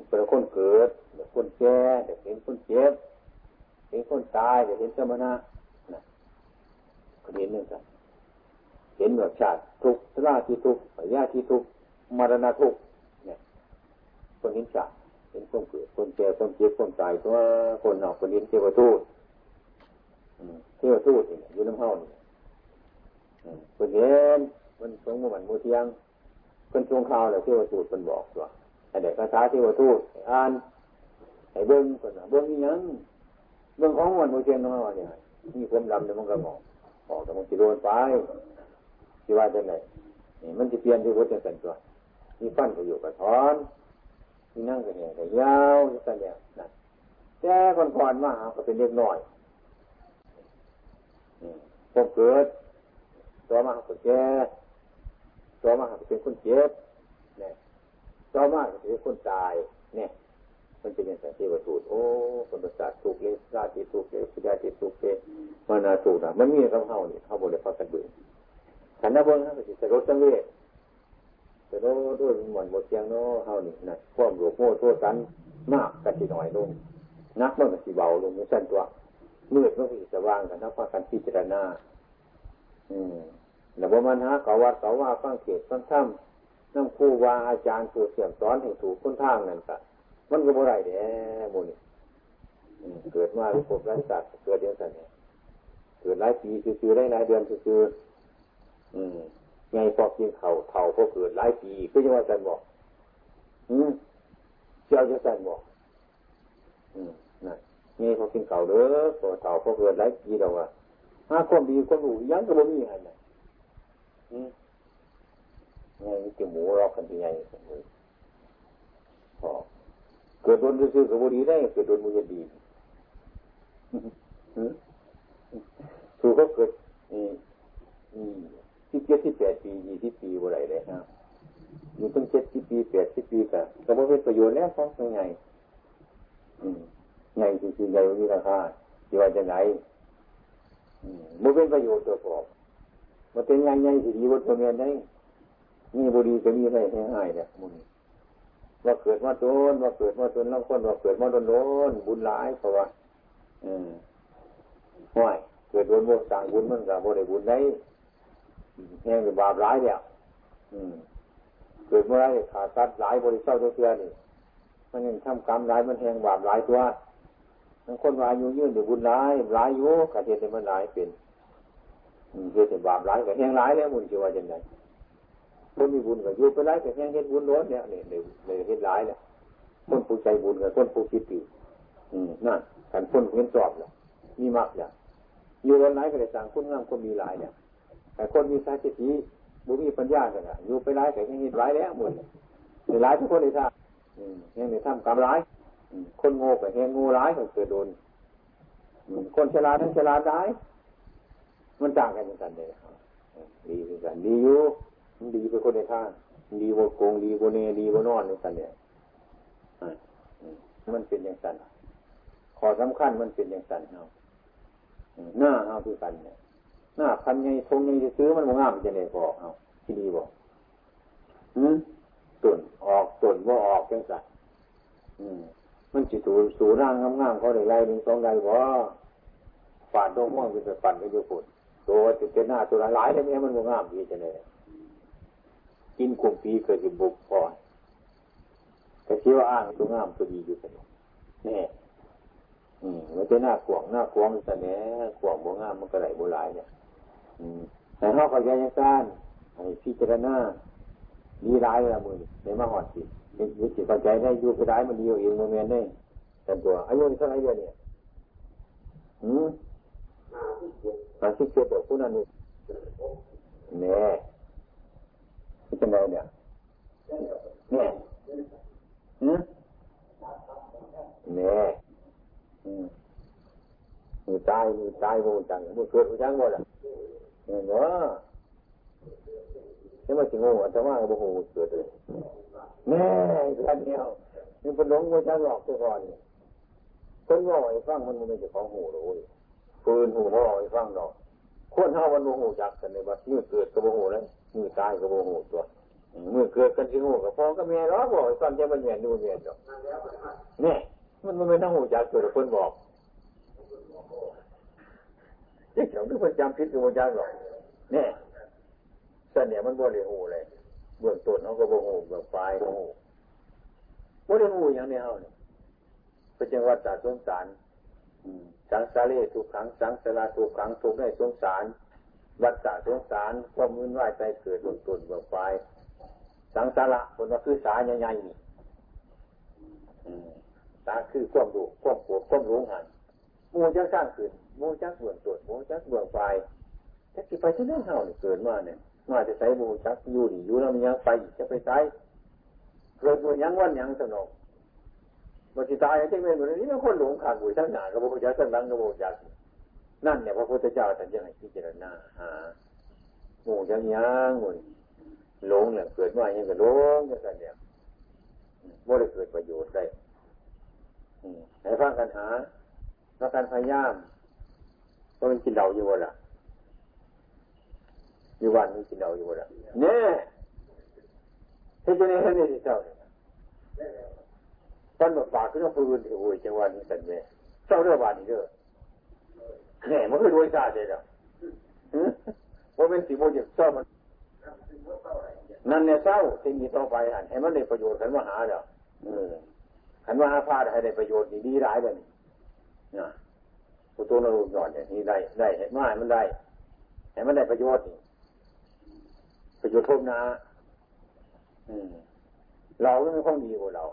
เป็นคนเกิดเป็นคนแก่เห็นคนเจ็บเห็นคนตายเห็นสมณะนะก็เห็นนึ่งกันเห็นแบบชาติทุกข์ราที่ทุกข์ญาที่ทุกข์มรณะทุกข์เนี่ยคนเห็นชาติ เห็นคนเกิดคนแก่คนเจ็บคนตายตัวคนนอกคนเห็นเทวทูตเทวทูตอยู่น้ำห้องคนเห็นมันสงมันโมเทียงเป็นช่วงข่าวแล้วที่ว่าทูตเป็นบอกว่าไอเด็กคาถาเที่ว่าทูตอ่านไอ้เบิ้งคนเบิ้งนี่ยังเบิ้งของมันโมเทียงน้องว่าเนี่ยนี่ผมดำเนี่ยมันก็มองออกแต่มันจะโดนไปที่ว่าจะไหนนี่มันจะเปลี่ยนที่วัดจะเป็นตัวมีฟันก็อยู่กับถอน มีนั่งก็เนี่ยก็ยาวจะกันเนี่ยนะแต่ก่อนๆมาก็เป็นเล็กน้อยผมเกิดตัวมาก็แก่ตัวมาเป็นคนเจ็บเนี่ยตัวมาเป็นคนตายเนี่ยมันเป็นอย่างที่ว่าถูกโอ้คนประสาทถูกเลยราติถูกเลยพิจาติถูกเลยมานาถูกนะมันมีคำเฮานี่เขาบอกเลยเขากันดูขันนับเบิ้งเขาจะจะรถจังเวท จะโน้ด้วยหมอนหมดเสียงโน้เฮานี่นะความหลวงโม่ตัวสันมากกันทีหน่อยลงนักมันก็สีเบาลงนี่สั้นตัวมืดมันก็สว่างกันนักว่ากันพิจารณา อืมแล้วบ่มันหาเขาวัดเขาว่าฟังเขตฟังถ้ำน้ำคู่ว่าอาจารย์ผู้เสี่ยมสอนให้ถูกค้นทางนั่นก็มันก็บ่ได้แด่บุญเกิดมาเป็นพวกไร้สัตว์เกิดเดียวกันเนี่ยเกิดหลายปีคือๆได้หลายเดือนคืออืม ไงพอกินเขาเท่าพอเกิดหลายปีก็จะว่าสันบอกอืมเจ้าจะสันบอกอืมนะไงพอกินเขาเด้อพอเท่าพอเกิดหลายปีเราว่าหาความดีความรู้ยังก็บ่มีอะไรไงนี่จมูกรอกันที่ไงพอเกิดโดนซื้อกับบุรีได้เกิดโดนมือดีถูกก็เกิดอืมอืม ที่เจ็ดที่แปดปียี่สิบปีบ่ไรเลยนะอยู่ตั้งเจ็ดสิบปีแปดสิบปีกันก็ไม่เป็นประโยชน์แล้วเพราะไงไงคือไงมีราคาที่ว่าจะไหนไม่เป็นประโยชน์ตัวผมมันเป็นยังไงสิดีวัตถุเมียนได้นี่บุรีจะมีอะไรให้หายเนี่ยมันว่าเกิดมาโดนว่าเกิดมาโดนแล้วคนว่าเกิดมาโดนโดนบุญหลายเพราะว่าอืมห่วยเกิดโดนโมสั่งบุญมันกับโมได้บุญได้ แห้งกับบาปร้ายเนี่ยอืมเกิดเมื่อไรขาดสัดหลายบริสุทธิ์เชื่อนี่มันยังทำกรรมร้ายมันแห้งบาปร้ายตัวทั้งคนวายุยืนอยู่บุญร้ายร้ายอยู่กระเทียมมันร้ายเป็นเฮ็ดบาปร้ายกับแห้งร้ายแล้วบุญจะว่าจังไงคนมีบุญกับอยู่ไปร้ายกับแห้งเฮ็ดบุญล้วนเนี่ยเนี่ยเลยเฮ็ดร้ายเนี่ยคนผู้ใจบุญกับคนผู้คิดดีอืมนั่นขันคนเห็นสอบเนี่ยมีมากอย่างอยู่วันไหนก็ได้สั่งคนงามคนมีหลายเนี่ย แต่คนมีสาจิตีบุมีปัญญากันอะอยู่ไปร้ายแต่ยังเห็นร้ายแล้วหมดในร้ายทุกคนในท่ายังในท่ามกรรมร้ายคนโง่กับแหงงูร้ายก็เกิดโดนคนฉลาดทั้งฉลาดร้าย มันต่างกันอย่างกันเลยดีเหมือนกันดีอยู่มันดีไปคนในท่าดีบนโกงดีบนเนดีบนนอนในกันเนี่ยมันเป็นอย่างนั้นขอสำคัญมันเป็นอย่างนั้นเอาะหน้าเอาคือกันเนี่ย หน้าพันไงทงไงจะซื้อมันมงามจะเนี่ยบอกเอาที่ดีบอกอืมตุนออกตุนว่าออกจังสันอืมมันจิตูสูร่างงามๆเขาได้ไรหนึ่งสองไรบ่ฝาดดงม่วงเป็นปั่นไปอยู่ฝุ่นตัวติดหน้าตัวหลายแล้วเนี่ยมันมงามดีจะเนี่ยกินกุ่มปีเกิดอยู่บุกพอแต่คิดว่าอ้างตัวงามตัวดีอยู่แต่เนี่ยอืมมันจะหน้ากวงหน้ากวงแต่เนี้ยกวงบ่งามมันก็ไหลโบราณเนี่ย แต่เขาเขาใจยังการให้พิจารณาดีร้ายละมือในมหอดสิยึดจิตใจได้อยู่ไปได้มันดีเองโมเมนต์ได้แต่ตัวอายุเท่าไรเดียวเนี่ยอืมอาชีพเจ็ดเด็กผู้นั้นนี่แน่ที่เป็นไรเนี่ยเนี่ยอืมแน่อืมมือตายมือตายโมจังมือเกิดมือจังหมดอะ เนาะนี่มาถึงโง่แต่ว่าก็โหเกิดเลยแน่กันเดียวนี่เป็นหลงมือจังหลอกตัวก่อนคนว่าไอ้ฟังมันไม่ใช่ของหูเลยปืนหูว่าไอ้ฟังดอกคนเท่าวันโมโหจักกันในบัดมือเกิดก็โมโหแล้วมือตายก็โมโหตัวมือเกิดกันที่หูกับพ่อก็แม่ร้อบอกไอ้ฟังจะมันแย่ดูแย่ดอกเนี่ยมันมันไม่ต้องหูจักเกิดคนบอก ที่เขาทุกคนจำพิษกับโมจักหรอกเนี่ยเสน่ห์มันบ่ได้หูเลยเบื้องต้นเขาก็บ่หูเบื้องปลายบ่หูบ่ได้หูอย่างนี้เฮาเนี่ยเป็นจังหวัดตาสงสารสังสารีทุกขังสังสาราทุกขังทุกในสงสาร วัฏฏะสงสารความมืนไหวใจเกิดเบื้องต้นเบื้องปลายสังสาระคนว่าคือสาใหญ่ๆนี่สาคือความดูความปวดความรู้หันมูจะสร้างขึ้น มูจักเบื้องต้นมูจักเบื้องปลายถ้าที่ไปที่นั่นเฮาเนี่ยเกิดมาเนี่ยมาจะใช้มูจักอยู่ดีอยู่แล้วมันยังไปจะไปใช้เกิดมูยังวันยังสนองมันจะตายที่ไม่เหมือนนี้มันคนหลงขาดบุญทั้งหนากระพุทธเจ้าทั้งหลังกับพระพุทธเจ้านั่นเนี่ยพระพุทธเจ้าท่านจะให้พิจารณาหาหมู่ยังยังหมู่หลงเนี่ยเกิดมาอย่างกับหลงอย่างเนี่ยไม่ได้เกิดประโยชน์ได้ให้ฟังกันหาแล้วการพยายาม ก็เป็นกินเหล้าอยู่วะล่ะอยู่วันนี้กินเหล้าอยู่วะล่ะเนี่ยที่จะเนี่ยให้ที่เจ้าตอนแบบปากขึ้นมาพูดโอ้ยจังหวะนี้สันแม่เจ้าเรื่องบานนี้เด้อเนี่ยมันคือโดยซาเด้อว่าเป็นสีโมจิเจ้ามันนั่นเนี่ยเศร้าที่มีต่อไปอันให้มันได้ประโยชน์ขันว่าหาเด้อขันว่าหาพาให้ได้ประโยชน์ดีร้ายเลยนะ ผู้ตัวนรูปหย่อนเนี่ยนี่ได้ได้เห็นว่ามันได้ให้มันได้ประโยชน์ประโยชน์ทุกนาเราไม่มีความดีกว่าเรา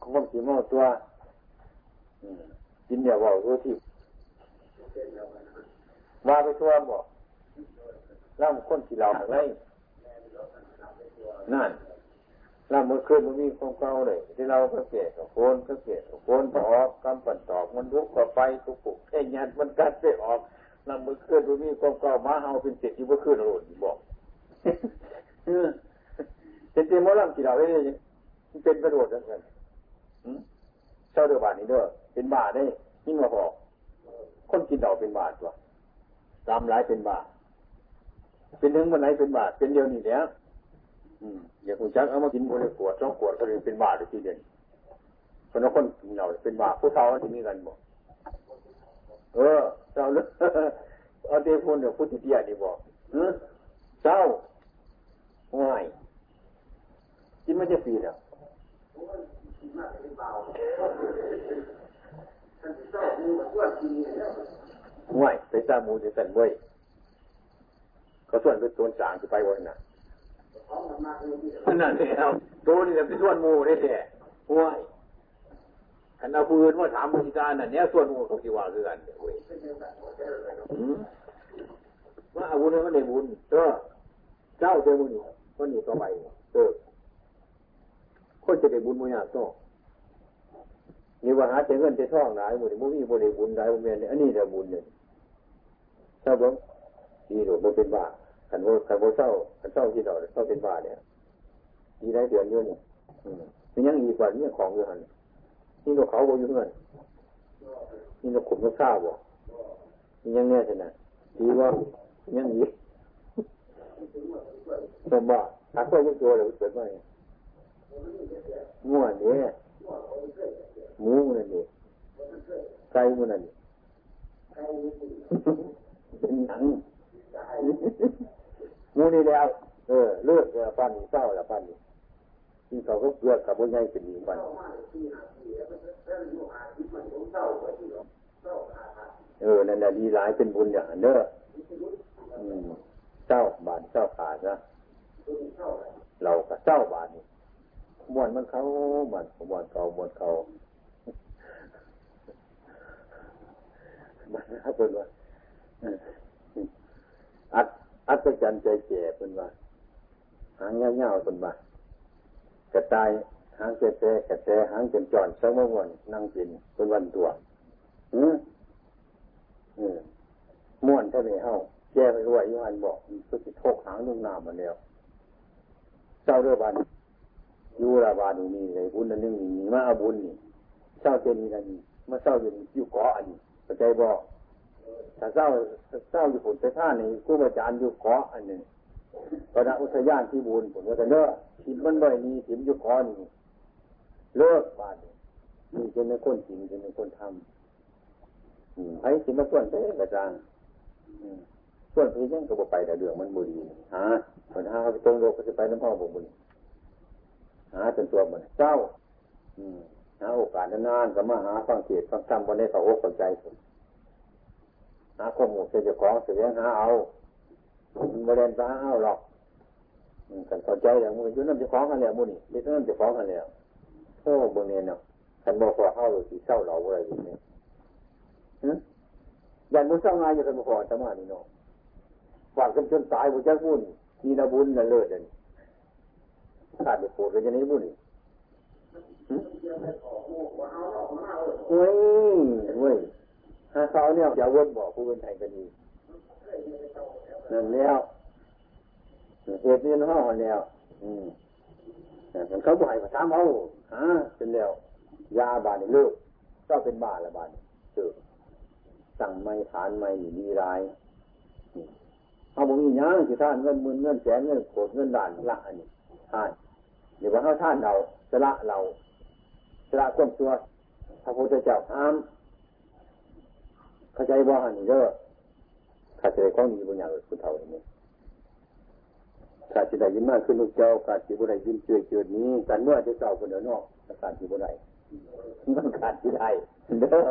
ของความสีมอตัวกินเนี่ยว่าตัวที่ว่าไปทั่วบอกล่ำคนที่เราอะไรนั่น ล่ำเมื่อคืนมันมีความเก่าเลยที่เราก็เกลียดโคนก็เกลียดโคนต่ออกกำปั่นตอกมันลุกก็ไปทุกปุกแค่ยันมันกัดไปออกล่ำเมื่อคืนมันมีความเก่ามาเฮาเป็นเศษที่เมื่อคืนเราบอกเป็นเต็มมอลำที่เราได้เป็นประโยชน์ทั้งนั้นเจ้าเดือบาทนี้เด้อเป็นบาทได้ยิ่งมาบอกคนกินเหล้าเป็นบาทตัวตามหลายเป็นบาทเป็นถึงวันไหนเป็นบาทเป็นเดียวนี่แล้ว อืมอยากคุจักเอามากินคนละขวดสองขวดก็เลยเป็นบาหรือที่เด่นคนละคนเราเป็นบาผู้เฒ่าที่มีกันบอกเออเจ้าเลยเอาเตพูนเดี๋ยวพุทธิเดียนี่บอกเจ้าง่ายกินไม่จะปีแล้วง่ายไปซามูจะสั่นบ่อยเขาส่วนเป็นตัวสางจะไปวันน่ะ นั่นเองตัวนี่เป็นส่วนมูได้แท้ง่ายขันเอาปืนว่าถามบริการน่ะเนี้ยส่วนมูเขาคิดว่าคือกันเว้ยว่าอาวุธมันได้บุญเออเจ้าเจ้ามือนี่วันนี้ต่อไปเออคนจะได้บุญมุ่ยากต้องนี่ว่าหาเจเงินเจท่องหลายหมดมุ่มีบริบุญหลายบุญเนี่ยอันนี้ได้บุญเนี่ยเจ้าบ้งดีหรือบ่เป็นบ้า ขันโบขันโบเศร้าขันเศร้าที่เราเศร้าเป็นบ้าเนี่ยดีได้เดือนเยอะเนี่ยมันยังอีกว่าเนี่ยของอยู่หันนี่เราเขาบ่อยู่เงินนี่เราขุมเราข้าวบ่นี่ยังเนี่ยใช่ไหมดีว่ายังอีกผมว่าถ้าก็ยังตัวเราเกิดมาง่ยมั่วเนี่ยหมูมันนี่ไก่มันนี่เป็นหนังห มูนี่แล้ว เออเลือดปั้นเศร้าละปั้นที่เขาก็เลือดกับบุญใหญ่เป็นดีปั้นเออนั่นแหละดีหลายเป็นบุญอย่างเด้อเศร้าบาทเศร้าขาดนะเราก็เศร้าบาทนี่มวนมันเขามวนมวนเขามวนเขามันนะเป็นว่า อัดอัดจันใจแก่เป็นว่าหางเงาๆเป็นว่ากระต่ายหางเจ๊กระแตหางเป็นจอนสังมวนนั่งกินเป็นวันตัวอืมอืมม้วนเท่านี้เฮาแก้ไปรวยยุหันบอกก็จะโทกหางนุ่งน้ำมาแล้วเจ้าเรือบันยูราบานี่นี่เลยบุญนั่นนี่มีมาเอาบุญนี่เศร้าเจนี่นั่นมาเศร้าอยู่อยู่เกาะอันนี้เข้าใจบอก ถ้าเศร้าเศร้าอยู่ผลไปท่านี่กู้อาจารย์อยู่เกาะอันนี้ตอนนั้นอุทยานที่บุญผลว่าจะเลิกถิ่มมันบ่อยนี่ถิ่มอยู่เกาะนี่เลิกบาดนี่จะเป็นคนจริงจะเป็นคนทำไอ้สิมาส่วนเต้กระจางส่วนพี่ยังก็บไปแต่เรื่องมันบุรีฮะคนหาไปตรงโลกก็จะไปน้ำพ่อบุญหาจนตัวมันเจ้าหาโอกาสนานๆก็มาหาฟังเทศฟังธรรมวันนี้เขาอกใจสุด หาข้อมูลเจ้าของเสียหาเอาบริเวณตาเอาหรอกกันเข้าใจอย่างมือยุ่น้ำเจ้าของกันแล้วมือนี่ยึดน้ำเจ้าของกันแล้วโอ้บนเนี่ยเนาะกันบอกว่าเข้าหรือสีเศร้าเหล่าอะไรอย่างเนี้ยอย่างมุสลิมงงานอยู่กันมาขอธรรมานี่เนาะฝากกันจนตายบุญจักบุญมีนาบุญน่ะเลิศเลยขาดไปโปรดกันจะนี้บุญเว้ยเว้ย หาเขาเนี่ยอย่าวนบอกผู้เป็นไทยกันดีนั่นแล้วเหตุนี้ห้องแล้ว อืมมันเขาบ่อยมาถามเอาฮะเป็นแล้ว ยาบาดนี่เลิกก็เป็นบ้าละบาดเจอสั่งไม่ฐานไม่มีรายเอาบ่มียังสิท่านเงินหมื่นเงินแสนเงินโกดเงินด่านละอันนี้ท่านเดี๋ยวว่าเขาท่านเราจะละเราจะละควบตัวพระพุทธเจ้าห้าม เข้าใจว่าอันนี้เด้อข้าจะได้ของดีบางอย่างพุทธเท่าเนี่ยข้าจะได้ยินมากขึ้นลูกเจ้าข้าจะบุได้ยินเจือเจือนี้กันเมื่อจะเจ้าคนเดียวนอกข้าจะบุได้มันขาดที่ได้เด้อ